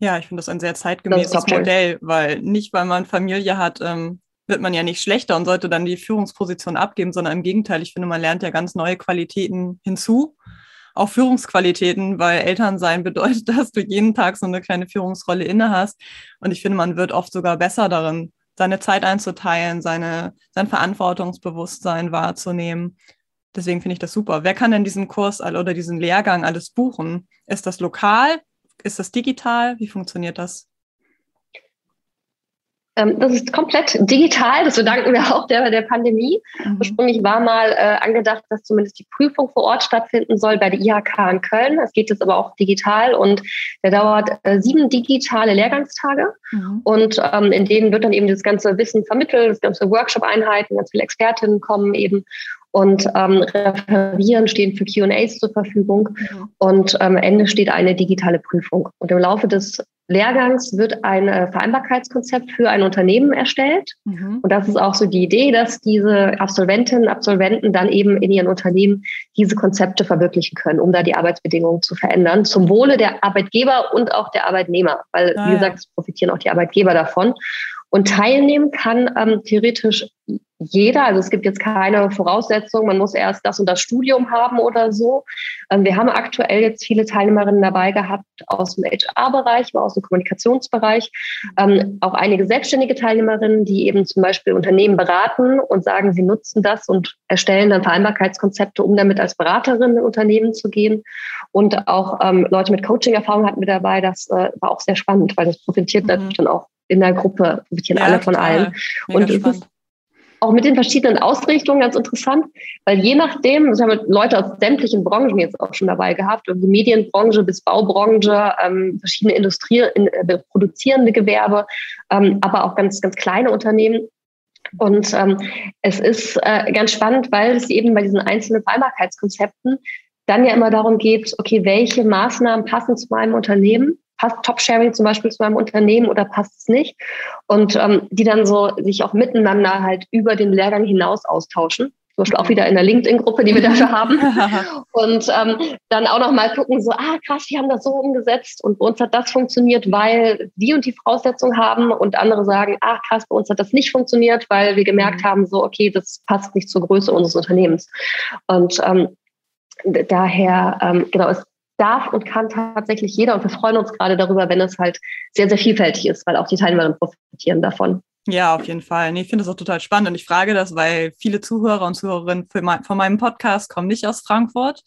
Ja, ich finde das ein sehr zeitgemäßes Modell, weil nicht, weil man Familie hat, ähm, wird man ja nicht schlechter und sollte dann die Führungsposition abgeben, sondern im Gegenteil, ich finde, man lernt ja ganz neue Qualitäten hinzu, auch Führungsqualitäten, weil Elternsein bedeutet, dass du jeden Tag so eine kleine Führungsrolle inne hast. Und ich finde, man wird oft sogar besser darin, seine Zeit einzuteilen, seine, sein Verantwortungsbewusstsein wahrzunehmen. Deswegen finde ich das super. Wer kann denn diesen Kurs oder diesen Lehrgang alles buchen? Ist das lokal? Ist das digital? Wie funktioniert das? Ähm, das ist komplett digital. Das verdanken wir auch der, der Pandemie. Mhm. Ursprünglich war mal äh, angedacht, dass zumindest die Prüfung vor Ort stattfinden soll bei der IHK in Köln. Es geht jetzt aber auch digital und der dauert äh, sieben digitale Lehrgangstage. Mhm. Und ähm, in denen wird dann eben das ganze Wissen vermittelt, das ganze Workshop-Einheiten, ganz viele Expertinnen kommen eben und ähm, referieren, stehen für QAs zur Verfügung mhm. und am Ende steht eine digitale Prüfung. Und im Laufe des Lehrgangs wird ein äh, Vereinbarkeitskonzept für ein Unternehmen erstellt. Mhm. Und das ist auch so die Idee, dass diese Absolventinnen und Absolventen dann eben in ihren Unternehmen diese Konzepte verwirklichen können, um da die Arbeitsbedingungen zu verändern, zum Wohle der Arbeitgeber und auch der Arbeitnehmer. Weil, ah, wie gesagt, es profitieren auch die Arbeitgeber davon. Und teilnehmen kann ähm, theoretisch jeder. Also es gibt jetzt keine Voraussetzung, man muss erst das und das Studium haben oder so. Ähm, wir haben aktuell jetzt viele Teilnehmerinnen dabei gehabt aus dem HR-Bereich, aus dem Kommunikationsbereich, ähm, auch einige selbstständige Teilnehmerinnen, die eben zum Beispiel Unternehmen beraten und sagen, sie nutzen das und erstellen dann Vereinbarkeitskonzepte, um damit als Beraterin in Unternehmen zu gehen. Und auch ähm, Leute mit Coaching-Erfahrung hatten wir dabei. Das äh, war auch sehr spannend, weil das profitiert mhm. natürlich dann auch in der Gruppe, profitieren ja, alle von allen. und es ist auch mit den verschiedenen Ausrichtungen ganz interessant, weil je nachdem, wir haben Leute aus sämtlichen Branchen jetzt auch schon dabei gehabt, die Medienbranche bis Baubranche, ähm, verschiedene Industrie, in, äh, produzierende Gewerbe, ähm, aber auch ganz, ganz kleine Unternehmen. Und ähm, es ist äh, ganz spannend, weil es eben bei diesen einzelnen Vereinbarkeitskonzepten dann ja immer darum geht, okay, welche Maßnahmen passen zu meinem Unternehmen passt Top-Sharing zum Beispiel zu meinem Unternehmen oder passt es nicht? Und ähm, die dann so sich auch miteinander halt über den Lehrgang hinaus austauschen. Zum Beispiel auch wieder in der LinkedIn-Gruppe, die wir dafür haben. und ähm, dann auch noch mal gucken, so, ah krass, die haben das so umgesetzt und bei uns hat das funktioniert, weil die und die Voraussetzungen haben und andere sagen, ah krass, bei uns hat das nicht funktioniert, weil wir gemerkt mhm. haben, so, okay, das passt nicht zur Größe unseres Unternehmens. Und ähm, daher, ähm, genau, es darf und kann tatsächlich jeder. Und wir freuen uns gerade darüber, wenn es halt sehr, sehr vielfältig ist, weil auch die Teilnehmerinnen profitieren davon. Ja, auf jeden Fall. Nee, ich finde es auch total spannend und ich frage das, weil viele Zuhörer und Zuhörerinnen mein, von meinem Podcast kommen nicht aus Frankfurt,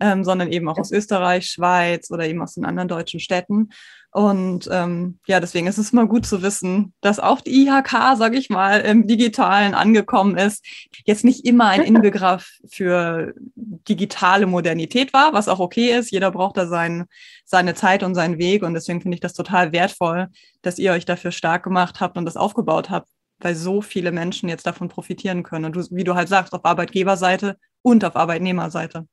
ähm, sondern eben auch aus Österreich, Schweiz oder eben aus den anderen deutschen Städten. Und ähm, ja, deswegen ist es mal gut zu wissen, dass auch die IHK, sage ich mal, im Digitalen angekommen ist. Jetzt nicht immer ein Inbegriff für digitale Modernität war, was auch okay ist. Jeder braucht da sein, seine Zeit und seinen Weg. Und deswegen finde ich das total wertvoll, dass ihr euch dafür stark gemacht habt und das aufgebaut habt, weil so viele Menschen jetzt davon profitieren können. Und du, wie du halt sagst, auf Arbeitgeberseite und auf Arbeitnehmerseite.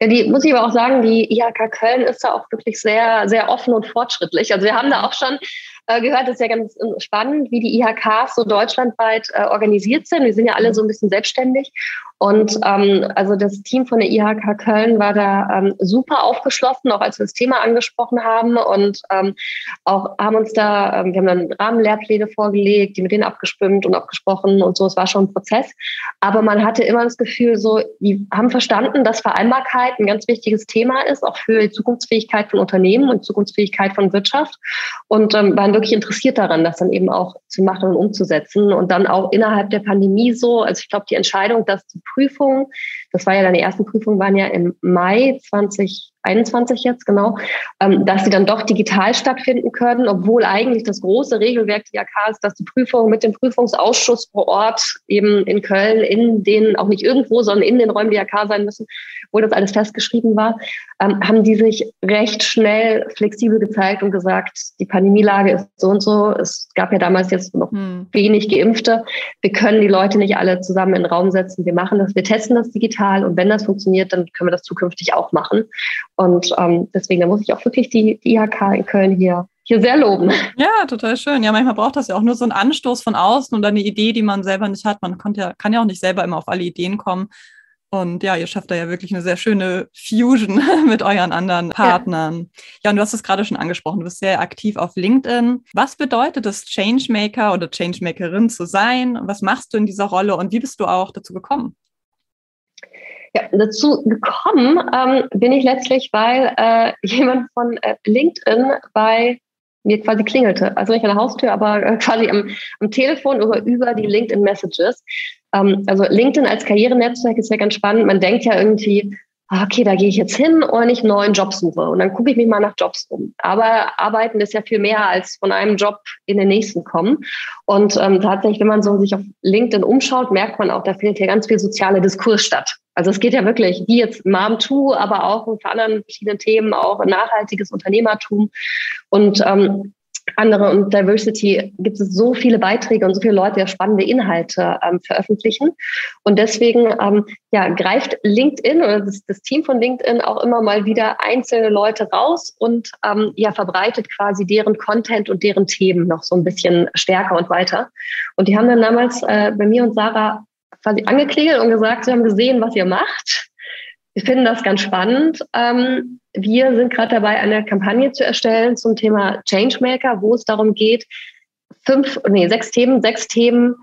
Ja, die muss ich aber auch sagen, die IHK Köln ist da auch wirklich sehr, sehr offen und fortschrittlich. Also wir haben da auch schon äh, gehört, das ist ja ganz spannend, wie die IHKs so deutschlandweit äh, organisiert sind. Wir sind ja alle so ein bisschen selbstständig. Und ähm, also das Team von der IHK Köln war da ähm, super aufgeschlossen, auch als wir das Thema angesprochen haben und ähm, auch haben uns da, ähm, wir haben dann Rahmenlehrpläne vorgelegt, die mit denen abgestimmt und abgesprochen und so. Es war schon ein Prozess. Aber man hatte immer das Gefühl, so, die haben verstanden, dass Vereinbarkeit ein ganz wichtiges Thema ist, auch für die Zukunftsfähigkeit von Unternehmen und Zukunftsfähigkeit von Wirtschaft und ähm, waren wirklich interessiert daran, das dann eben auch zu machen und umzusetzen. Und dann auch innerhalb der Pandemie so, also ich glaube, die Entscheidung, dass die Prüfungen, das war ja die ersten Prüfungen, waren ja im Mai 20 21 jetzt genau, ähm, dass sie dann doch digital stattfinden können, obwohl eigentlich das große Regelwerk der IHK ist, dass die Prüfungen mit dem Prüfungsausschuss vor Ort eben in Köln, in den, auch nicht irgendwo, sondern in den Räumen der IHK sein müssen, wo das alles festgeschrieben war, ähm, haben die sich recht schnell flexibel gezeigt und gesagt, die Pandemielage ist so und so. Es gab ja damals jetzt noch hm. wenig Geimpfte. Wir können die Leute nicht alle zusammen in den Raum setzen. Wir machen das, wir testen das digital und wenn das funktioniert, dann können wir das zukünftig auch machen. Und ähm, deswegen, da muss ich auch wirklich die, die IHK in Köln hier hier sehr loben. Ja, total schön. Ja, manchmal braucht das ja auch nur so einen Anstoß von außen und eine Idee, die man selber nicht hat. Man ja, kann ja auch nicht selber immer auf alle Ideen kommen. Und ja, ihr schafft da ja wirklich eine sehr schöne Fusion mit euren anderen Partnern. Ja, ja und du hast es gerade schon angesprochen, du bist sehr aktiv auf LinkedIn. Was bedeutet es, Changemaker oder Changemakerin zu sein? Was machst du in dieser Rolle und wie bist du auch dazu gekommen? Ja, dazu gekommen ähm, bin ich letztlich, weil äh, jemand von äh, LinkedIn bei mir quasi klingelte. Also nicht an der Haustür, aber äh, quasi am, am Telefon oder über die LinkedIn Messages. Ähm, also LinkedIn als Karrierenetzwerk ist ja ganz spannend. Man denkt ja irgendwie, Ah, okay, da gehe ich jetzt hin und ich einen neuen Job suche. Und dann gucke ich mich mal nach Jobs um. Aber arbeiten ist ja viel mehr als von einem Job in den nächsten kommen. Und ähm, tatsächlich, wenn man so sich auf LinkedIn umschaut, merkt man auch, da findet ja ganz viel soziale Diskurs statt. Also es geht ja wirklich, wie jetzt Mom2, aber auch für anderen verschiedenen Themen, auch nachhaltiges Unternehmertum. Und ähm, andere und Diversity gibt es so viele Beiträge und so viele Leute, die spannende Inhalte ähm, veröffentlichen. Und deswegen ähm, ja, greift LinkedIn oder das, das, Team von LinkedIn auch immer mal wieder einzelne Leute raus und ähm, ja, verbreitet quasi deren Content und deren Themen noch so ein bisschen stärker und weiter. Und die haben dann damals äh, bei mir und Sarah quasi angeklingelt und gesagt, sie haben gesehen, was ihr macht. Wir finden das ganz spannend. Ähm, wir sind gerade dabei, eine Kampagne zu erstellen zum Thema Changemaker, wo es darum geht, fünf, nee, sechs Themen, sechs Themen,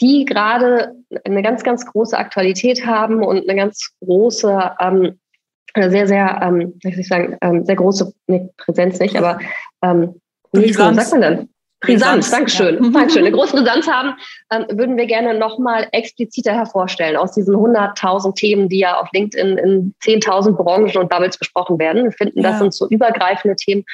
die gerade eine ganz, ganz große Aktualität haben und eine ganz große, ähm, sehr, sehr, ähm, wie soll ich sagen, ähm, sehr große nee, Präsenz nicht, aber ähm, wie sagt man denn? Brisanz, Dankeschön. Ja. Dankeschön. Eine große Brisanz haben, ähm, würden wir gerne nochmal expliziter hervorstellen aus diesen 100.000 Themen, die ja auf LinkedIn in 10.000 Branchen und Bubbles besprochen werden. Wir finden, ja. das sind so übergreifende Themen.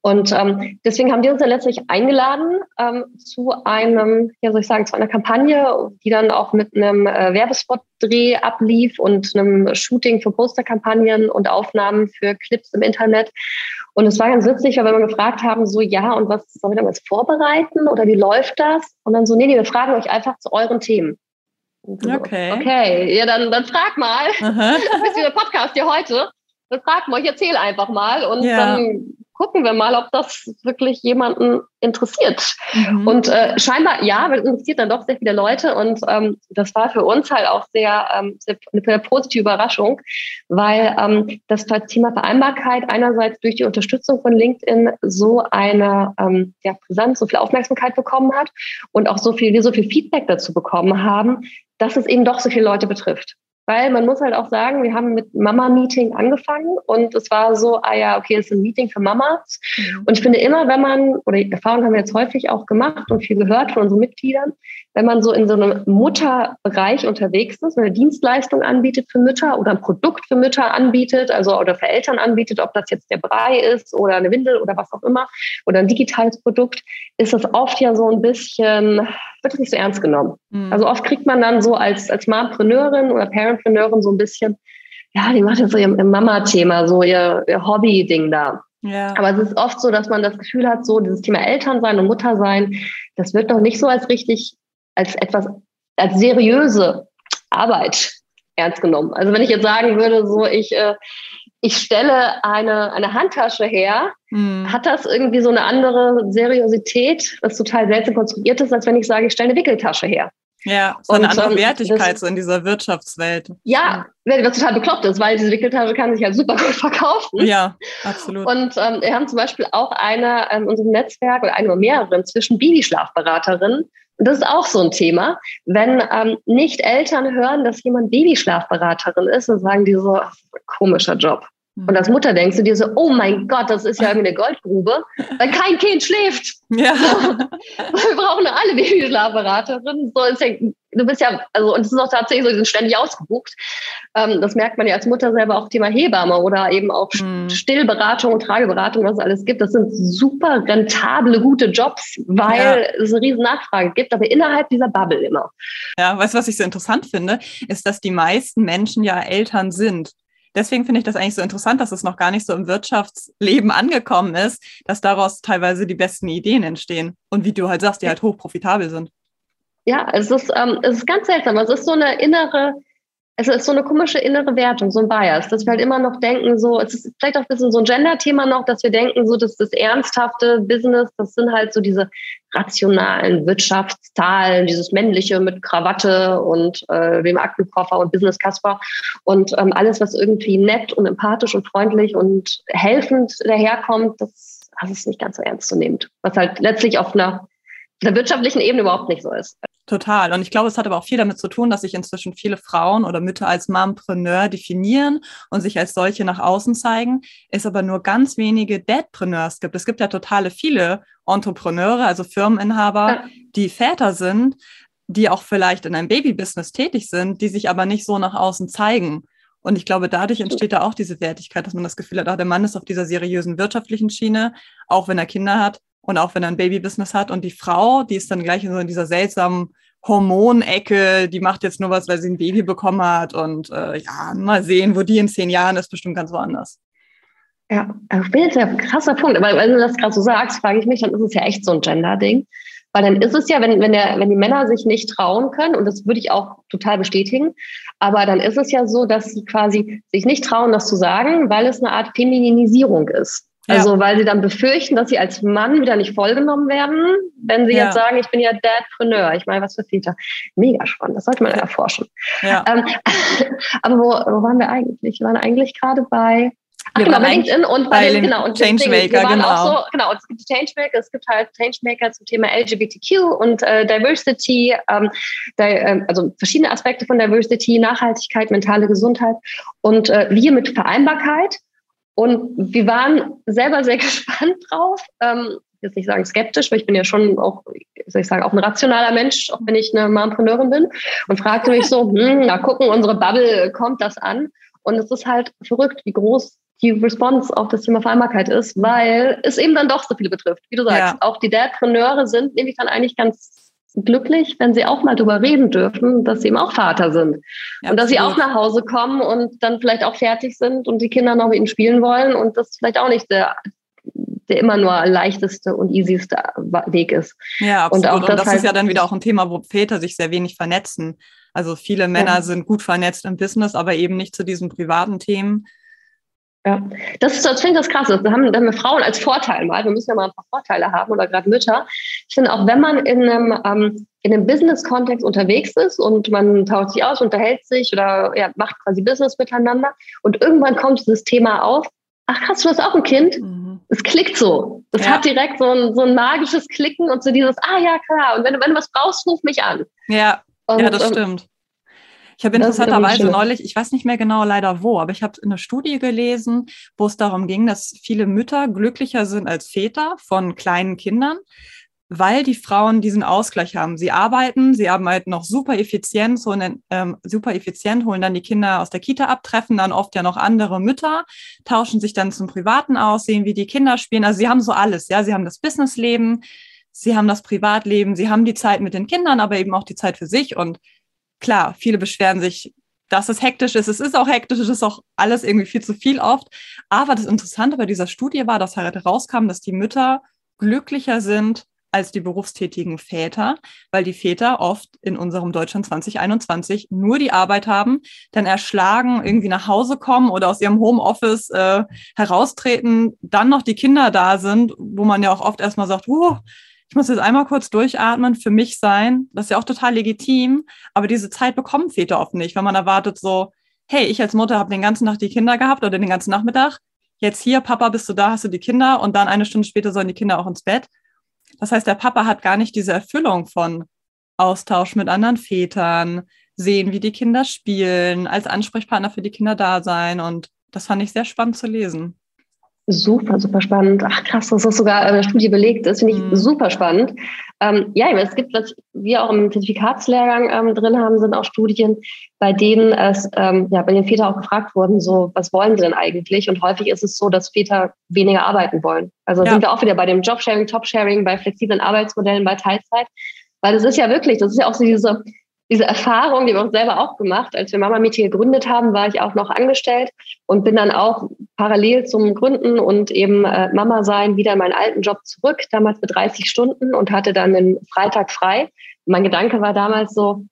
Und ähm, deswegen haben die uns dann letztlich eingeladen ähm, zu einem, ja soll ich sagen, zu einer Kampagne, die dann auch mit einem äh, Werbespot-Dreh ablief und einem Shooting für Posterkampagnen und Aufnahmen für Clips im Internet. Und es war ganz witzig, weil wir mal gefragt haben, so ja, und was sollen wir damals vorbereiten oder wie läuft das? Und dann so, nee, nee, wir fragen euch einfach zu euren Themen. So, okay. Okay, ja, dann, dann frag mal. Aha. Das ist wie der Podcast hier heute. Dann frag mal, ich erzähle einfach mal und ja. dann gucken wir mal, ob das wirklich jemanden interessiert. Mhm. Und äh, scheinbar, ja, es interessiert dann doch sehr viele Leute. Und ähm, das war für uns halt auch sehr, ähm, sehr eine, eine positive Überraschung, weil ähm, das Thema Vereinbarkeit einerseits durch die Unterstützung von LinkedIn so eine ähm, ja, Präsenz, so viel Aufmerksamkeit bekommen hat und auch so viel, wir so viel Feedback dazu bekommen haben, dass es eben doch so viele Leute betrifft. Weil man muss halt auch sagen, wir haben mit Mama-Meeting angefangen und es war so, ah ja, okay, es ist ein Meeting für Mamas. Mhm. Und ich finde immer, wenn man, oder die Erfahrung haben wir jetzt häufig auch gemacht und viel gehört von unseren Mitgliedern, wenn man so in so einem Mutterbereich unterwegs ist, eine Dienstleistung anbietet für Mütter oder ein Produkt für Mütter anbietet, also oder für Eltern anbietet, ob das jetzt der Brei ist oder eine Windel oder was auch immer, oder ein digitales Produkt, ist das oft ja so ein bisschen, wird das nicht so ernst genommen. Mhm. Also oft kriegt man dann so als, als Mompreneurin oder Parentpreneurin so ein bisschen, ja, die macht jetzt so ihr, ihr Mama-Thema, so ihr, ihr Hobby-Ding da. Ja. Aber es ist oft so, dass man das Gefühl hat, so dieses Thema Elternsein und Muttersein, das wird noch nicht so als richtig als etwas, als seriöse Arbeit ernst genommen. Also wenn ich jetzt sagen würde, so ich, äh, ich stelle eine, eine Handtasche her, hm. hat das irgendwie so eine andere Seriosität, was total seltsam konstruiert ist, als wenn ich sage, ich stelle eine Wickeltasche her. Ja, so eine andere ähm, Wertigkeit das, so in dieser Wirtschaftswelt. Ja, was total bekloppt ist, weil diese Wickeltasche kann sich halt super gut verkaufen. Ja, absolut. Und ähm, wir haben zum Beispiel auch eine in ähm, unserem Netzwerk oder eine oder mehrere zwischen Babyschlafberaterinnen und das ist auch so ein Thema. Wenn ähm, nicht Eltern hören, dass jemand Babyschlafberaterin ist, dann sagen die so, komischer Job. Und als Mutter denkst du dir so, oh mein Gott, das ist ja irgendwie eine Goldgrube, weil kein Kind schläft. Ja. wir brauchen alle Babyschlafberaterinnen. So ist ja, du bist ja, also, und es ist auch tatsächlich so, die sind ständig ausgebucht. Ähm, das merkt man ja als Mutter selber auch Thema Hebamme oder eben auch hm. Stillberatung und Trageberatung, was es alles gibt. Das sind super rentable, gute Jobs, weil ja. es eine riesen Nachfrage gibt, aber innerhalb dieser Bubble immer. Ja, weißt du, was ich so interessant finde, ist, dass die meisten Menschen ja Eltern sind deswegen finde ich das eigentlich so interessant, dass es noch gar nicht so im Wirtschaftsleben angekommen ist, dass daraus teilweise die besten Ideen entstehen und wie du halt sagst, die halt hochprofitabel sind. Ja, es ist, ähm, es ist ganz seltsam. Es ist so eine innere es ist so eine komische innere Wertung, so ein Bias, dass wir halt immer noch denken, so, es ist vielleicht auch ein bisschen so ein Gender-Thema noch, dass wir denken, so, dass das ernsthafte Business, das sind halt so diese rationalen Wirtschaftszahlen, dieses männliche mit Krawatte und äh, dem Aktenkoffer und Business Kasper und ähm, alles, was irgendwie nett und empathisch und freundlich und helfend daherkommt, das, das ist nicht ganz so ernst zu nehmen. Was halt letztlich auf einer der wirtschaftlichen Ebene überhaupt nicht so ist. Total. Und ich glaube, es hat aber auch viel damit zu tun, dass sich inzwischen viele Frauen oder Mütter als Mompreneur definieren und sich als solche nach außen zeigen, es aber nur ganz wenige Dadpreneurs gibt. Es gibt ja totale viele Entrepreneure, also Firmeninhaber, ja. die Väter sind, die auch vielleicht in einem Babybusiness tätig sind, die sich aber nicht so nach außen zeigen. Und ich glaube, dadurch entsteht da auch diese Wertigkeit, dass man das Gefühl hat, ach, der Mann ist auf dieser seriösen wirtschaftlichen Schiene, auch wenn er Kinder hat und auch wenn er ein Babybusiness hat. Und die Frau, die ist dann gleich in so dieser seltsamen Hormonecke, die macht jetzt nur was, weil sie ein Baby bekommen hat. Und äh, ja, mal sehen, wo die in zehn Jahren ist, bestimmt ganz woanders. Ja, bin jetzt ein krasser Punkt, aber wenn du das gerade so sagst, frage ich mich, dann ist es ja echt so ein Gender-Ding. Weil dann ist es ja, wenn, wenn, der, wenn die Männer sich nicht trauen können, und das würde ich auch total bestätigen, aber dann ist es ja so, dass sie quasi sich nicht trauen, das zu sagen, weil es eine Art Femininisierung ist. Also ja. weil sie dann befürchten, dass sie als Mann wieder nicht vollgenommen werden, wenn sie ja. jetzt sagen, ich bin ja Dadpreneur. Ich meine, was für Väter. Mega spannend, das sollte man erforschen. Ja. Ähm, aber wo, wo waren wir eigentlich? Wir waren eigentlich gerade bei Ach, genau, bei LinkedIn und bei, den, genau, und Changemaker, genau. Auch so, genau, es gibt Changemaker, es gibt halt Changemaker zum Thema LGBTQ und äh, Diversity, ähm, da, äh, also verschiedene Aspekte von Diversity, Nachhaltigkeit, mentale Gesundheit und äh, wir mit Vereinbarkeit und wir waren selber sehr gespannt drauf. Ähm, jetzt nicht sagen skeptisch, weil ich bin ja schon auch, soll ich sagen, auch ein rationaler Mensch, auch wenn ich eine Mompreneurin bin. Und fragte mich so, hm, na gucken, unsere Bubble kommt das an. Und es ist halt verrückt, wie groß die Response auf das Thema Vereinbarkeit ist, weil es eben dann doch so viele betrifft. Wie du sagst, ja. auch die Dadpreneure sind nämlich dann eigentlich ganz glücklich, wenn sie auch mal darüber reden dürfen, dass sie eben auch Vater sind. Ja, und dass sie auch nach Hause kommen und dann vielleicht auch fertig sind und die Kinder noch mit ihnen spielen wollen und das vielleicht auch nicht der, der immer nur leichteste und easyste Weg ist. Ja, absolut. Und, auch das, und das halt ist ja dann wieder auch ein Thema, wo Väter sich sehr wenig vernetzen. Also viele Männer ja. sind gut vernetzt im Business, aber eben nicht zu diesen privaten Themen. Ja, das, das finde ich das krass. Da haben, da haben wir Frauen als Vorteil mal. Wir müssen ja mal ein paar Vorteile haben oder gerade Mütter. Ich finde auch, wenn man in einem, ähm, in einem Business-Kontext unterwegs ist und man tauscht sich aus, unterhält sich oder ja, macht quasi Business miteinander und irgendwann kommt dieses Thema auf. Ach krass, du hast auch ein Kind. Mhm. Es klickt so. Es ja. hat direkt so ein, so ein magisches Klicken und so dieses, ah ja, klar. Und wenn, wenn du was brauchst, ruf mich an. Ja, und, ja das ähm, stimmt. Ich habe interessanterweise neulich, ich weiß nicht mehr genau leider wo, aber ich habe eine Studie gelesen, wo es darum ging, dass viele Mütter glücklicher sind als Väter von kleinen Kindern, weil die Frauen diesen Ausgleich haben. Sie arbeiten, sie arbeiten noch super effizient, so einen, ähm, super effizient, holen dann die Kinder aus der Kita ab, treffen dann oft ja noch andere Mütter, tauschen sich dann zum Privaten aus, sehen, wie die Kinder spielen. Also sie haben so alles, ja, sie haben das Businessleben, sie haben das Privatleben, sie haben die Zeit mit den Kindern, aber eben auch die Zeit für sich und klar, viele beschweren sich, dass es hektisch ist. Es ist auch hektisch, es ist auch alles irgendwie viel zu viel oft. Aber das Interessante bei dieser Studie war, dass halt herauskam, dass die Mütter glücklicher sind als die berufstätigen Väter, weil die Väter oft in unserem Deutschland 2021 nur die Arbeit haben, dann erschlagen, irgendwie nach Hause kommen oder aus ihrem Homeoffice äh, heraustreten, dann noch die Kinder da sind, wo man ja auch oft erstmal sagt, uh, ich muss jetzt einmal kurz durchatmen, für mich sein. Das ist ja auch total legitim. Aber diese Zeit bekommen Väter oft nicht, weil man erwartet so, hey, ich als Mutter habe den ganzen Tag die Kinder gehabt oder den ganzen Nachmittag. Jetzt hier, Papa, bist du da, hast du die Kinder und dann eine Stunde später sollen die Kinder auch ins Bett. Das heißt, der Papa hat gar nicht diese Erfüllung von Austausch mit anderen Vätern, sehen, wie die Kinder spielen, als Ansprechpartner für die Kinder da sein. Und das fand ich sehr spannend zu lesen. Super, super spannend. Ach krass, dass das sogar in der Studie belegt ist, finde ich mhm. super spannend. Ähm, ja, es gibt, was wir auch im Zertifikatslehrgang ähm, drin haben, sind auch Studien, bei denen es, ähm, ja, bei den Vätern auch gefragt wurden, so, was wollen sie denn eigentlich? Und häufig ist es so, dass Väter weniger arbeiten wollen. Also ja. sind wir auch wieder bei dem Jobsharing, Topsharing, bei flexiblen Arbeitsmodellen, bei Teilzeit. Weil das ist ja wirklich, das ist ja auch so diese, diese Erfahrung, die wir uns selber auch gemacht. Als wir Mama Meeting gegründet haben, war ich auch noch angestellt und bin dann auch parallel zum Gründen und eben äh, Mama sein wieder in meinen alten Job zurück, damals mit 30 Stunden und hatte dann den Freitag frei. mein Gedanke war damals so,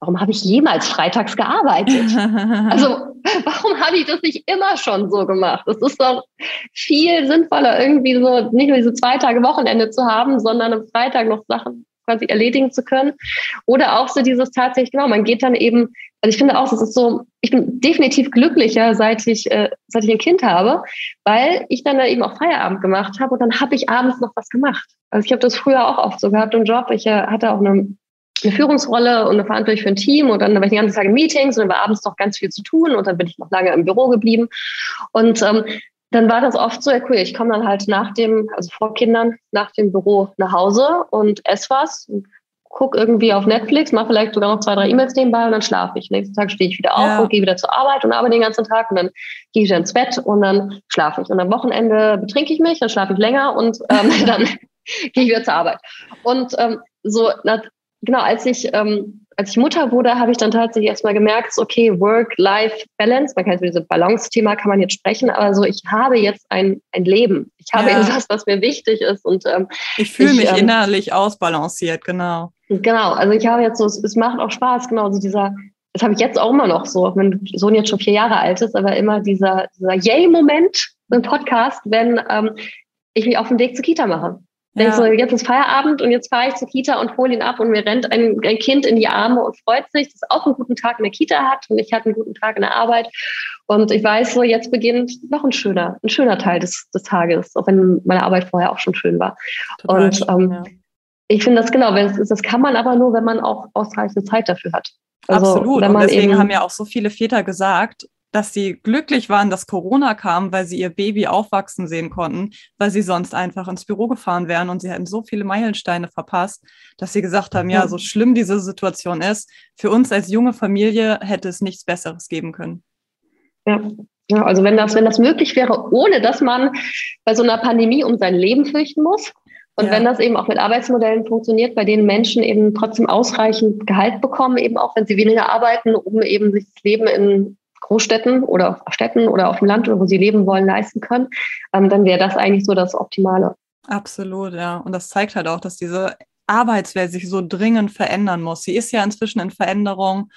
warum habe ich jemals freitags gearbeitet? also warum habe ich das nicht immer schon so gemacht? Es ist doch viel sinnvoller, irgendwie so nicht nur diese zwei Tage Wochenende zu haben, sondern am Freitag noch Sachen quasi erledigen zu können. Oder auch so dieses tatsächlich, genau, man geht dann eben, also ich finde auch, es ist so, ich bin definitiv glücklicher, seit ich, äh, seit ich ein Kind habe, weil ich dann da eben auch Feierabend gemacht habe und dann habe ich abends noch was gemacht. Also ich habe das früher auch oft so gehabt im Job. Ich äh, hatte auch eine eine Führungsrolle und eine Verantwortung für ein Team und dann war ich den ganzen Tag in Meetings und dann war abends noch ganz viel zu tun und dann bin ich noch lange im Büro geblieben. Und ähm, dann war das oft so, ja cool, ich komme dann halt nach dem, also vor Kindern, nach dem Büro nach Hause und esse was, guck irgendwie auf Netflix, mache vielleicht sogar noch zwei, drei E-Mails nebenbei und dann schlafe ich. Nächsten Tag stehe ich wieder auf ja. und gehe wieder zur Arbeit und arbeite den ganzen Tag und dann gehe ich wieder ins Bett und dann schlafe ich. Und am Wochenende betrinke ich mich, dann schlafe ich länger und ähm, dann gehe ich wieder zur Arbeit. Und ähm, so, genau, als ich, ähm, als ich Mutter wurde, habe ich dann tatsächlich erstmal gemerkt, okay, Work-Life-Balance, man kann über dieses Balance-Thema kann man jetzt sprechen, aber so, ich habe jetzt ein, ein Leben. Ich habe ja. etwas, was mir wichtig ist. Und ähm, ich fühle mich ähm, innerlich ausbalanciert, genau. Genau, also ich habe jetzt so, es, es macht auch Spaß, genau, so dieser, das habe ich jetzt auch immer noch so, mein Sohn jetzt schon vier Jahre alt ist, aber immer dieser, dieser Yay-Moment im Podcast, wenn ähm, ich mich auf den Weg zur Kita mache. Ja. so, jetzt ist Feierabend und jetzt fahre ich zur Kita und hole ihn ab und mir rennt ein, ein, Kind in die Arme und freut sich, dass auch einen guten Tag in der Kita hat und ich hatte einen guten Tag in der Arbeit. Und ich weiß so, jetzt beginnt noch ein schöner, ein schöner Teil des, des Tages, auch wenn meine Arbeit vorher auch schon schön war. Total und ähm, ja. ich finde das genau, das, das kann man aber nur, wenn man auch ausreichend Zeit dafür hat. Also, Absolut. Und deswegen haben ja auch so viele Väter gesagt, dass sie glücklich waren, dass Corona kam, weil sie ihr Baby aufwachsen sehen konnten, weil sie sonst einfach ins Büro gefahren wären und sie hätten so viele Meilensteine verpasst, dass sie gesagt haben, ja, so schlimm diese Situation ist, für uns als junge Familie hätte es nichts Besseres geben können. Ja. Ja, also wenn das, wenn das möglich wäre, ohne dass man bei so einer Pandemie um sein Leben fürchten muss, und ja. wenn das eben auch mit Arbeitsmodellen funktioniert, bei denen Menschen eben trotzdem ausreichend Gehalt bekommen, eben auch wenn sie weniger arbeiten, um eben sich das Leben in Großstädten oder auf Städten oder auf dem Land, wo sie leben wollen, leisten können, ähm, dann wäre das eigentlich so das Optimale. Absolut, ja. Und das zeigt halt auch, dass diese Arbeitswelt sich so dringend verändern muss. Sie ist ja inzwischen in Veränderung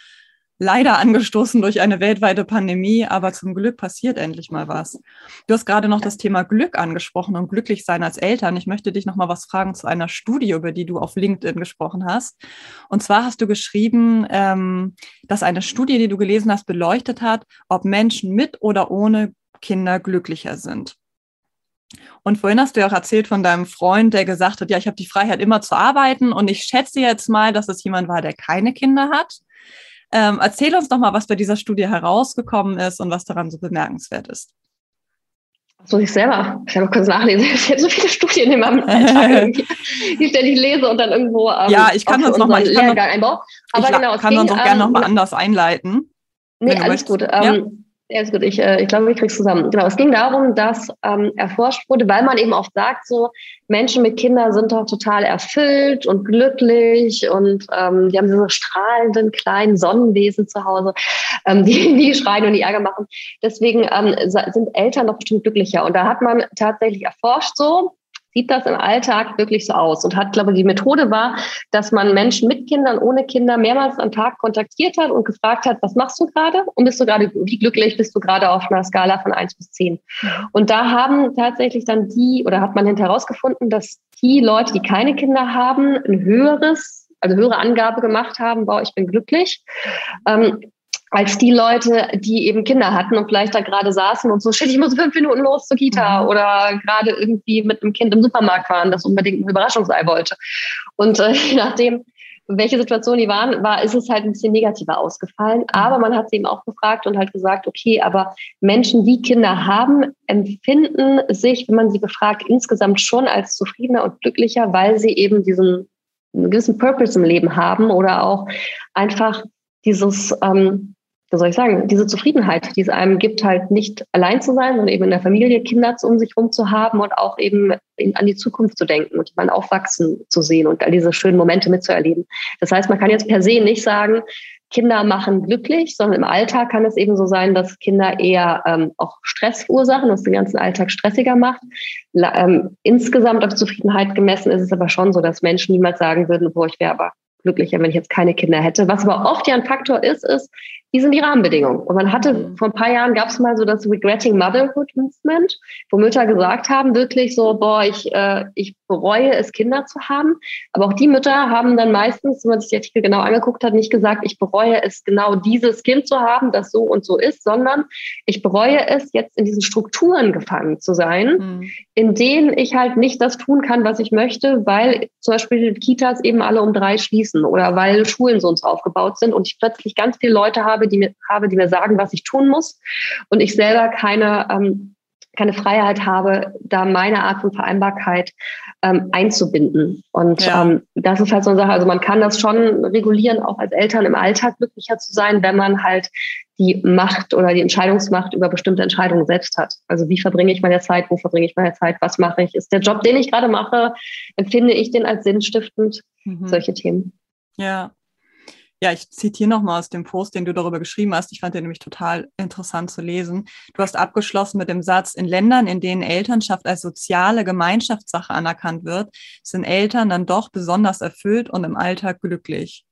leider angestoßen durch eine weltweite Pandemie, aber zum Glück passiert endlich mal was. Du hast gerade noch das Thema Glück angesprochen und glücklich sein als Eltern. Ich möchte dich noch mal was fragen zu einer Studie, über die du auf LinkedIn gesprochen hast. Und zwar hast du geschrieben, ähm, dass eine Studie, die du gelesen hast, beleuchtet hat, ob Menschen mit oder ohne Kinder glücklicher sind. Und vorhin hast du ja auch erzählt von deinem Freund, der gesagt hat, ja, ich habe die Freiheit immer zu arbeiten und ich schätze jetzt mal, dass es jemand war, der keine Kinder hat. Ähm, erzähl uns doch mal, was bei dieser Studie herausgekommen ist und was daran so bemerkenswert ist. Das muss ich selber, ich habe kurz nachlesen. Ich habe so viele Studien in meinem Alltag, die ständig lese und dann irgendwo. Ähm, ja, ich kann uns noch mal, ich kann, noch, Aber ich genau, kann uns auch gerne noch mal ähm, anders einleiten. Nee, alles gut. Ähm, ja. Ja, ist gut. Ich, äh, ich glaube, ich krieg's zusammen. Genau. Es ging darum, dass ähm, erforscht wurde, weil man eben oft sagt, so Menschen mit Kindern sind doch total erfüllt und glücklich und ähm, die haben diese strahlenden kleinen Sonnenwesen zu Hause, ähm, die nie schreien und die Ärger machen. Deswegen ähm, sind Eltern doch bestimmt glücklicher. Und da hat man tatsächlich erforscht, so sieht das im Alltag wirklich so aus? Und hat, glaube ich, die Methode war, dass man Menschen mit Kindern, ohne Kinder mehrmals am Tag kontaktiert hat und gefragt hat, was machst du gerade? Und bist du gerade, wie glücklich bist du gerade auf einer Skala von eins bis zehn? Und da haben tatsächlich dann die, oder hat man hinterher herausgefunden, dass die Leute, die keine Kinder haben, ein höheres, also höhere Angabe gemacht haben, boah, ich bin glücklich. Ähm, als die Leute, die eben Kinder hatten und vielleicht da gerade saßen und so, shit, ich muss fünf Minuten los zur Kita mhm. oder gerade irgendwie mit einem Kind im Supermarkt waren, das unbedingt ein Überraschungsei wollte. Und äh, je nachdem, welche Situation die waren, war, ist es halt ein bisschen negativer ausgefallen. Mhm. Aber man hat sie eben auch gefragt und halt gesagt, okay, aber Menschen, die Kinder haben, empfinden sich, wenn man sie befragt, insgesamt schon als zufriedener und glücklicher, weil sie eben diesen einen gewissen Purpose im Leben haben oder auch einfach dieses ähm, wie soll ich sagen, diese Zufriedenheit, die es einem gibt, halt nicht allein zu sein, sondern eben in der Familie Kinder um sich herum zu haben und auch eben an die Zukunft zu denken und man aufwachsen zu sehen und all diese schönen Momente mitzuerleben. Das heißt, man kann jetzt per se nicht sagen, Kinder machen glücklich, sondern im Alltag kann es eben so sein, dass Kinder eher ähm, auch Stress verursachen, was den ganzen Alltag stressiger macht. Ähm, insgesamt auf Zufriedenheit gemessen ist es aber schon so, dass Menschen niemals sagen würden, boah, ich wäre aber glücklicher, wenn ich jetzt keine Kinder hätte. Was aber oft ja ein Faktor ist, ist, wie sind die Rahmenbedingungen? Und man hatte, mhm. vor ein paar Jahren gab es mal so das Regretting Motherhood Movement, wo Mütter gesagt haben, wirklich so, boah, ich, äh, ich bereue es, Kinder zu haben. Aber auch die Mütter haben dann meistens, wenn man sich die Artikel genau angeguckt hat, nicht gesagt, ich bereue es, genau dieses Kind zu haben, das so und so ist, sondern ich bereue es, jetzt in diesen Strukturen gefangen zu sein, mhm. in denen ich halt nicht das tun kann, was ich möchte, weil zum Beispiel Kitas eben alle um drei schließen oder weil Schulen so und so aufgebaut sind und ich plötzlich ganz viele Leute habe, die mir, habe, die mir sagen, was ich tun muss und ich selber keine ähm, keine Freiheit habe, da meine Art von Vereinbarkeit ähm, einzubinden. Und ja. ähm, das ist halt so eine Sache. Also man kann das schon regulieren, auch als Eltern im Alltag glücklicher zu sein, wenn man halt die Macht oder die Entscheidungsmacht über bestimmte Entscheidungen selbst hat. Also wie verbringe ich meine Zeit, wo verbringe ich meine Zeit, was mache ich? Ist der Job, den ich gerade mache, empfinde ich den als sinnstiftend? Mhm. Solche Themen. Ja, ja, ich zitiere nochmal aus dem Post, den du darüber geschrieben hast. Ich fand den nämlich total interessant zu lesen. Du hast abgeschlossen mit dem Satz, in Ländern, in denen Elternschaft als soziale Gemeinschaftssache anerkannt wird, sind Eltern dann doch besonders erfüllt und im Alltag glücklich.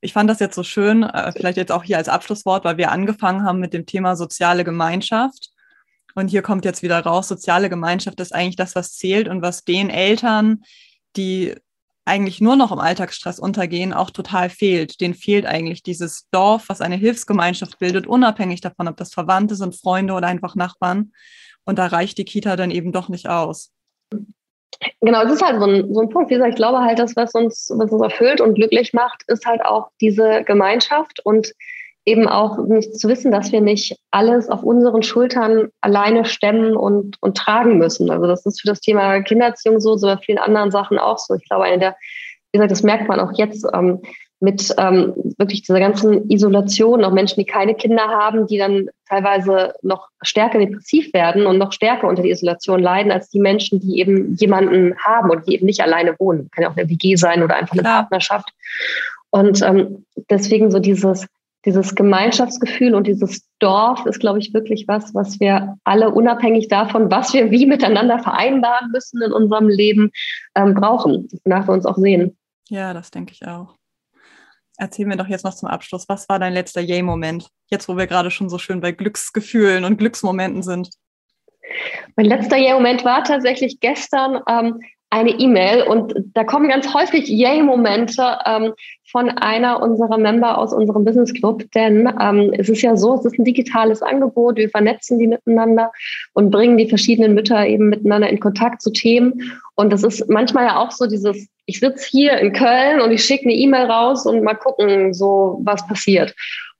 Ich fand das jetzt so schön, äh, vielleicht jetzt auch hier als Abschlusswort, weil wir angefangen haben mit dem Thema soziale Gemeinschaft. Und hier kommt jetzt wieder raus, soziale Gemeinschaft ist eigentlich das, was zählt und was den Eltern, die eigentlich nur noch im Alltagsstress untergehen, auch total fehlt. Den fehlt eigentlich dieses Dorf, was eine Hilfsgemeinschaft bildet, unabhängig davon, ob das Verwandte sind, Freunde oder einfach Nachbarn. Und da reicht die Kita dann eben doch nicht aus. Genau, es ist halt so ein, so ein Punkt. Wie gesagt, ich glaube halt, das, was uns, was uns erfüllt und glücklich macht, ist halt auch diese Gemeinschaft und eben auch nicht zu wissen, dass wir nicht alles auf unseren Schultern alleine stemmen und, und tragen müssen. Also das ist für das Thema Kindererziehung so, so bei vielen anderen Sachen auch so. Ich glaube, eine der, wie gesagt, das merkt man auch jetzt ähm, mit ähm, wirklich dieser ganzen Isolation, auch Menschen, die keine Kinder haben, die dann teilweise noch stärker depressiv werden und noch stärker unter die Isolation leiden, als die Menschen, die eben jemanden haben und die eben nicht alleine wohnen. Kann ja auch eine WG sein oder einfach eine Klar. Partnerschaft. Und ähm, deswegen so dieses dieses Gemeinschaftsgefühl und dieses Dorf ist, glaube ich, wirklich was, was wir alle unabhängig davon, was wir wie miteinander vereinbaren müssen in unserem Leben, ähm, brauchen, wonach wir uns auch sehen. Ja, das denke ich auch. Erzähl mir doch jetzt noch zum Abschluss, was war dein letzter Yay-Moment? Jetzt, wo wir gerade schon so schön bei Glücksgefühlen und Glücksmomenten sind. Mein letzter Yay-Moment war tatsächlich gestern. Ähm, eine E-Mail und da kommen ganz häufig Yay-Momente ähm, von einer unserer Member aus unserem Business Club, denn ähm, es ist ja so, es ist ein digitales Angebot, wir vernetzen die miteinander und bringen die verschiedenen Mütter eben miteinander in Kontakt zu Themen und das ist manchmal ja auch so dieses, ich sitze hier in Köln und ich schicke eine E-Mail raus und mal gucken, so was passiert.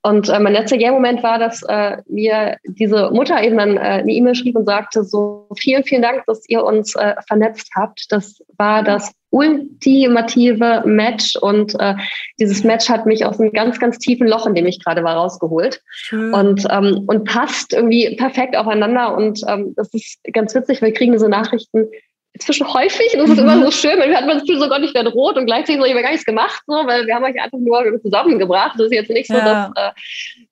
Und äh, mein letzter Gay-Moment war, dass äh, mir diese Mutter eben dann äh, eine E-Mail schrieb und sagte, so vielen, vielen Dank, dass ihr uns äh, vernetzt habt. Das war das ultimative Match und äh, dieses Match hat mich aus einem ganz, ganz tiefen Loch, in dem ich gerade war, rausgeholt. Und, ähm, und passt irgendwie perfekt aufeinander. Und ähm, das ist ganz witzig, wir kriegen diese Nachrichten inzwischen häufig und das ist mhm. immer so schön, weil wir hatten das Gefühl, so Gott, ich werde rot und gleichzeitig so, ich habe gar nichts gemacht, so, weil wir haben euch einfach nur zusammengebracht. Das ist jetzt nicht so, ja. dass äh,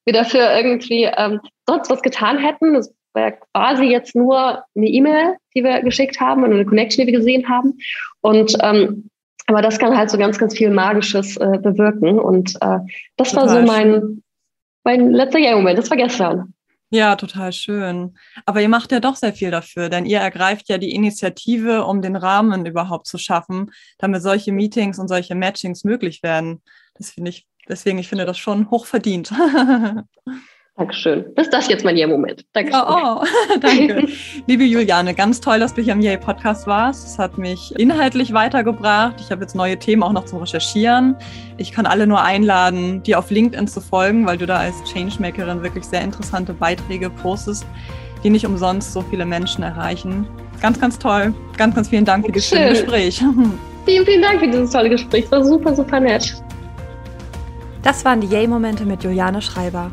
wir dafür irgendwie ähm, sonst was getan hätten. Das war quasi jetzt nur eine E-Mail, die wir geschickt haben und eine Connection, die wir gesehen haben. Und ähm, aber das kann halt so ganz, ganz viel Magisches äh, bewirken. Und äh, das Total war so mein, mein letzter Jahr-Moment. Das war gestern. Ja, total schön. Aber ihr macht ja doch sehr viel dafür, denn ihr ergreift ja die Initiative, um den Rahmen überhaupt zu schaffen, damit solche Meetings und solche Matchings möglich werden. Das finde ich, deswegen, ich finde das schon hochverdient. Dankeschön. Bis das jetzt mein Year-Moment. Danke. Oh, oh. danke. Liebe Juliane, ganz toll, dass du hier im Yay Podcast warst. Es hat mich inhaltlich weitergebracht. Ich habe jetzt neue Themen auch noch zum Recherchieren. Ich kann alle nur einladen, dir auf LinkedIn zu folgen, weil du da als Changemakerin wirklich sehr interessante Beiträge postest, die nicht umsonst so viele Menschen erreichen. Ganz, ganz toll. Ganz, ganz vielen Dank für das schöne Gespräch. Vielen, vielen Dank für dieses tolle Gespräch. Es war super, super nett. Das waren die Yay-Momente mit Juliane Schreiber.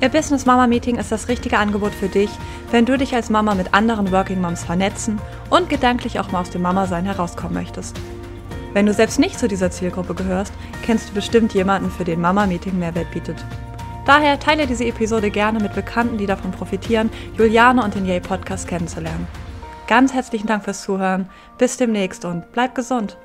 Ihr Business Mama Meeting ist das richtige Angebot für dich, wenn du dich als Mama mit anderen Working Moms vernetzen und gedanklich auch mal aus dem Mama-Sein herauskommen möchtest. Wenn du selbst nicht zu dieser Zielgruppe gehörst, kennst du bestimmt jemanden, für den Mama Meeting Mehrwert bietet. Daher teile diese Episode gerne mit Bekannten, die davon profitieren, Juliane und den Yay Podcast kennenzulernen. Ganz herzlichen Dank fürs Zuhören. Bis demnächst und bleib gesund.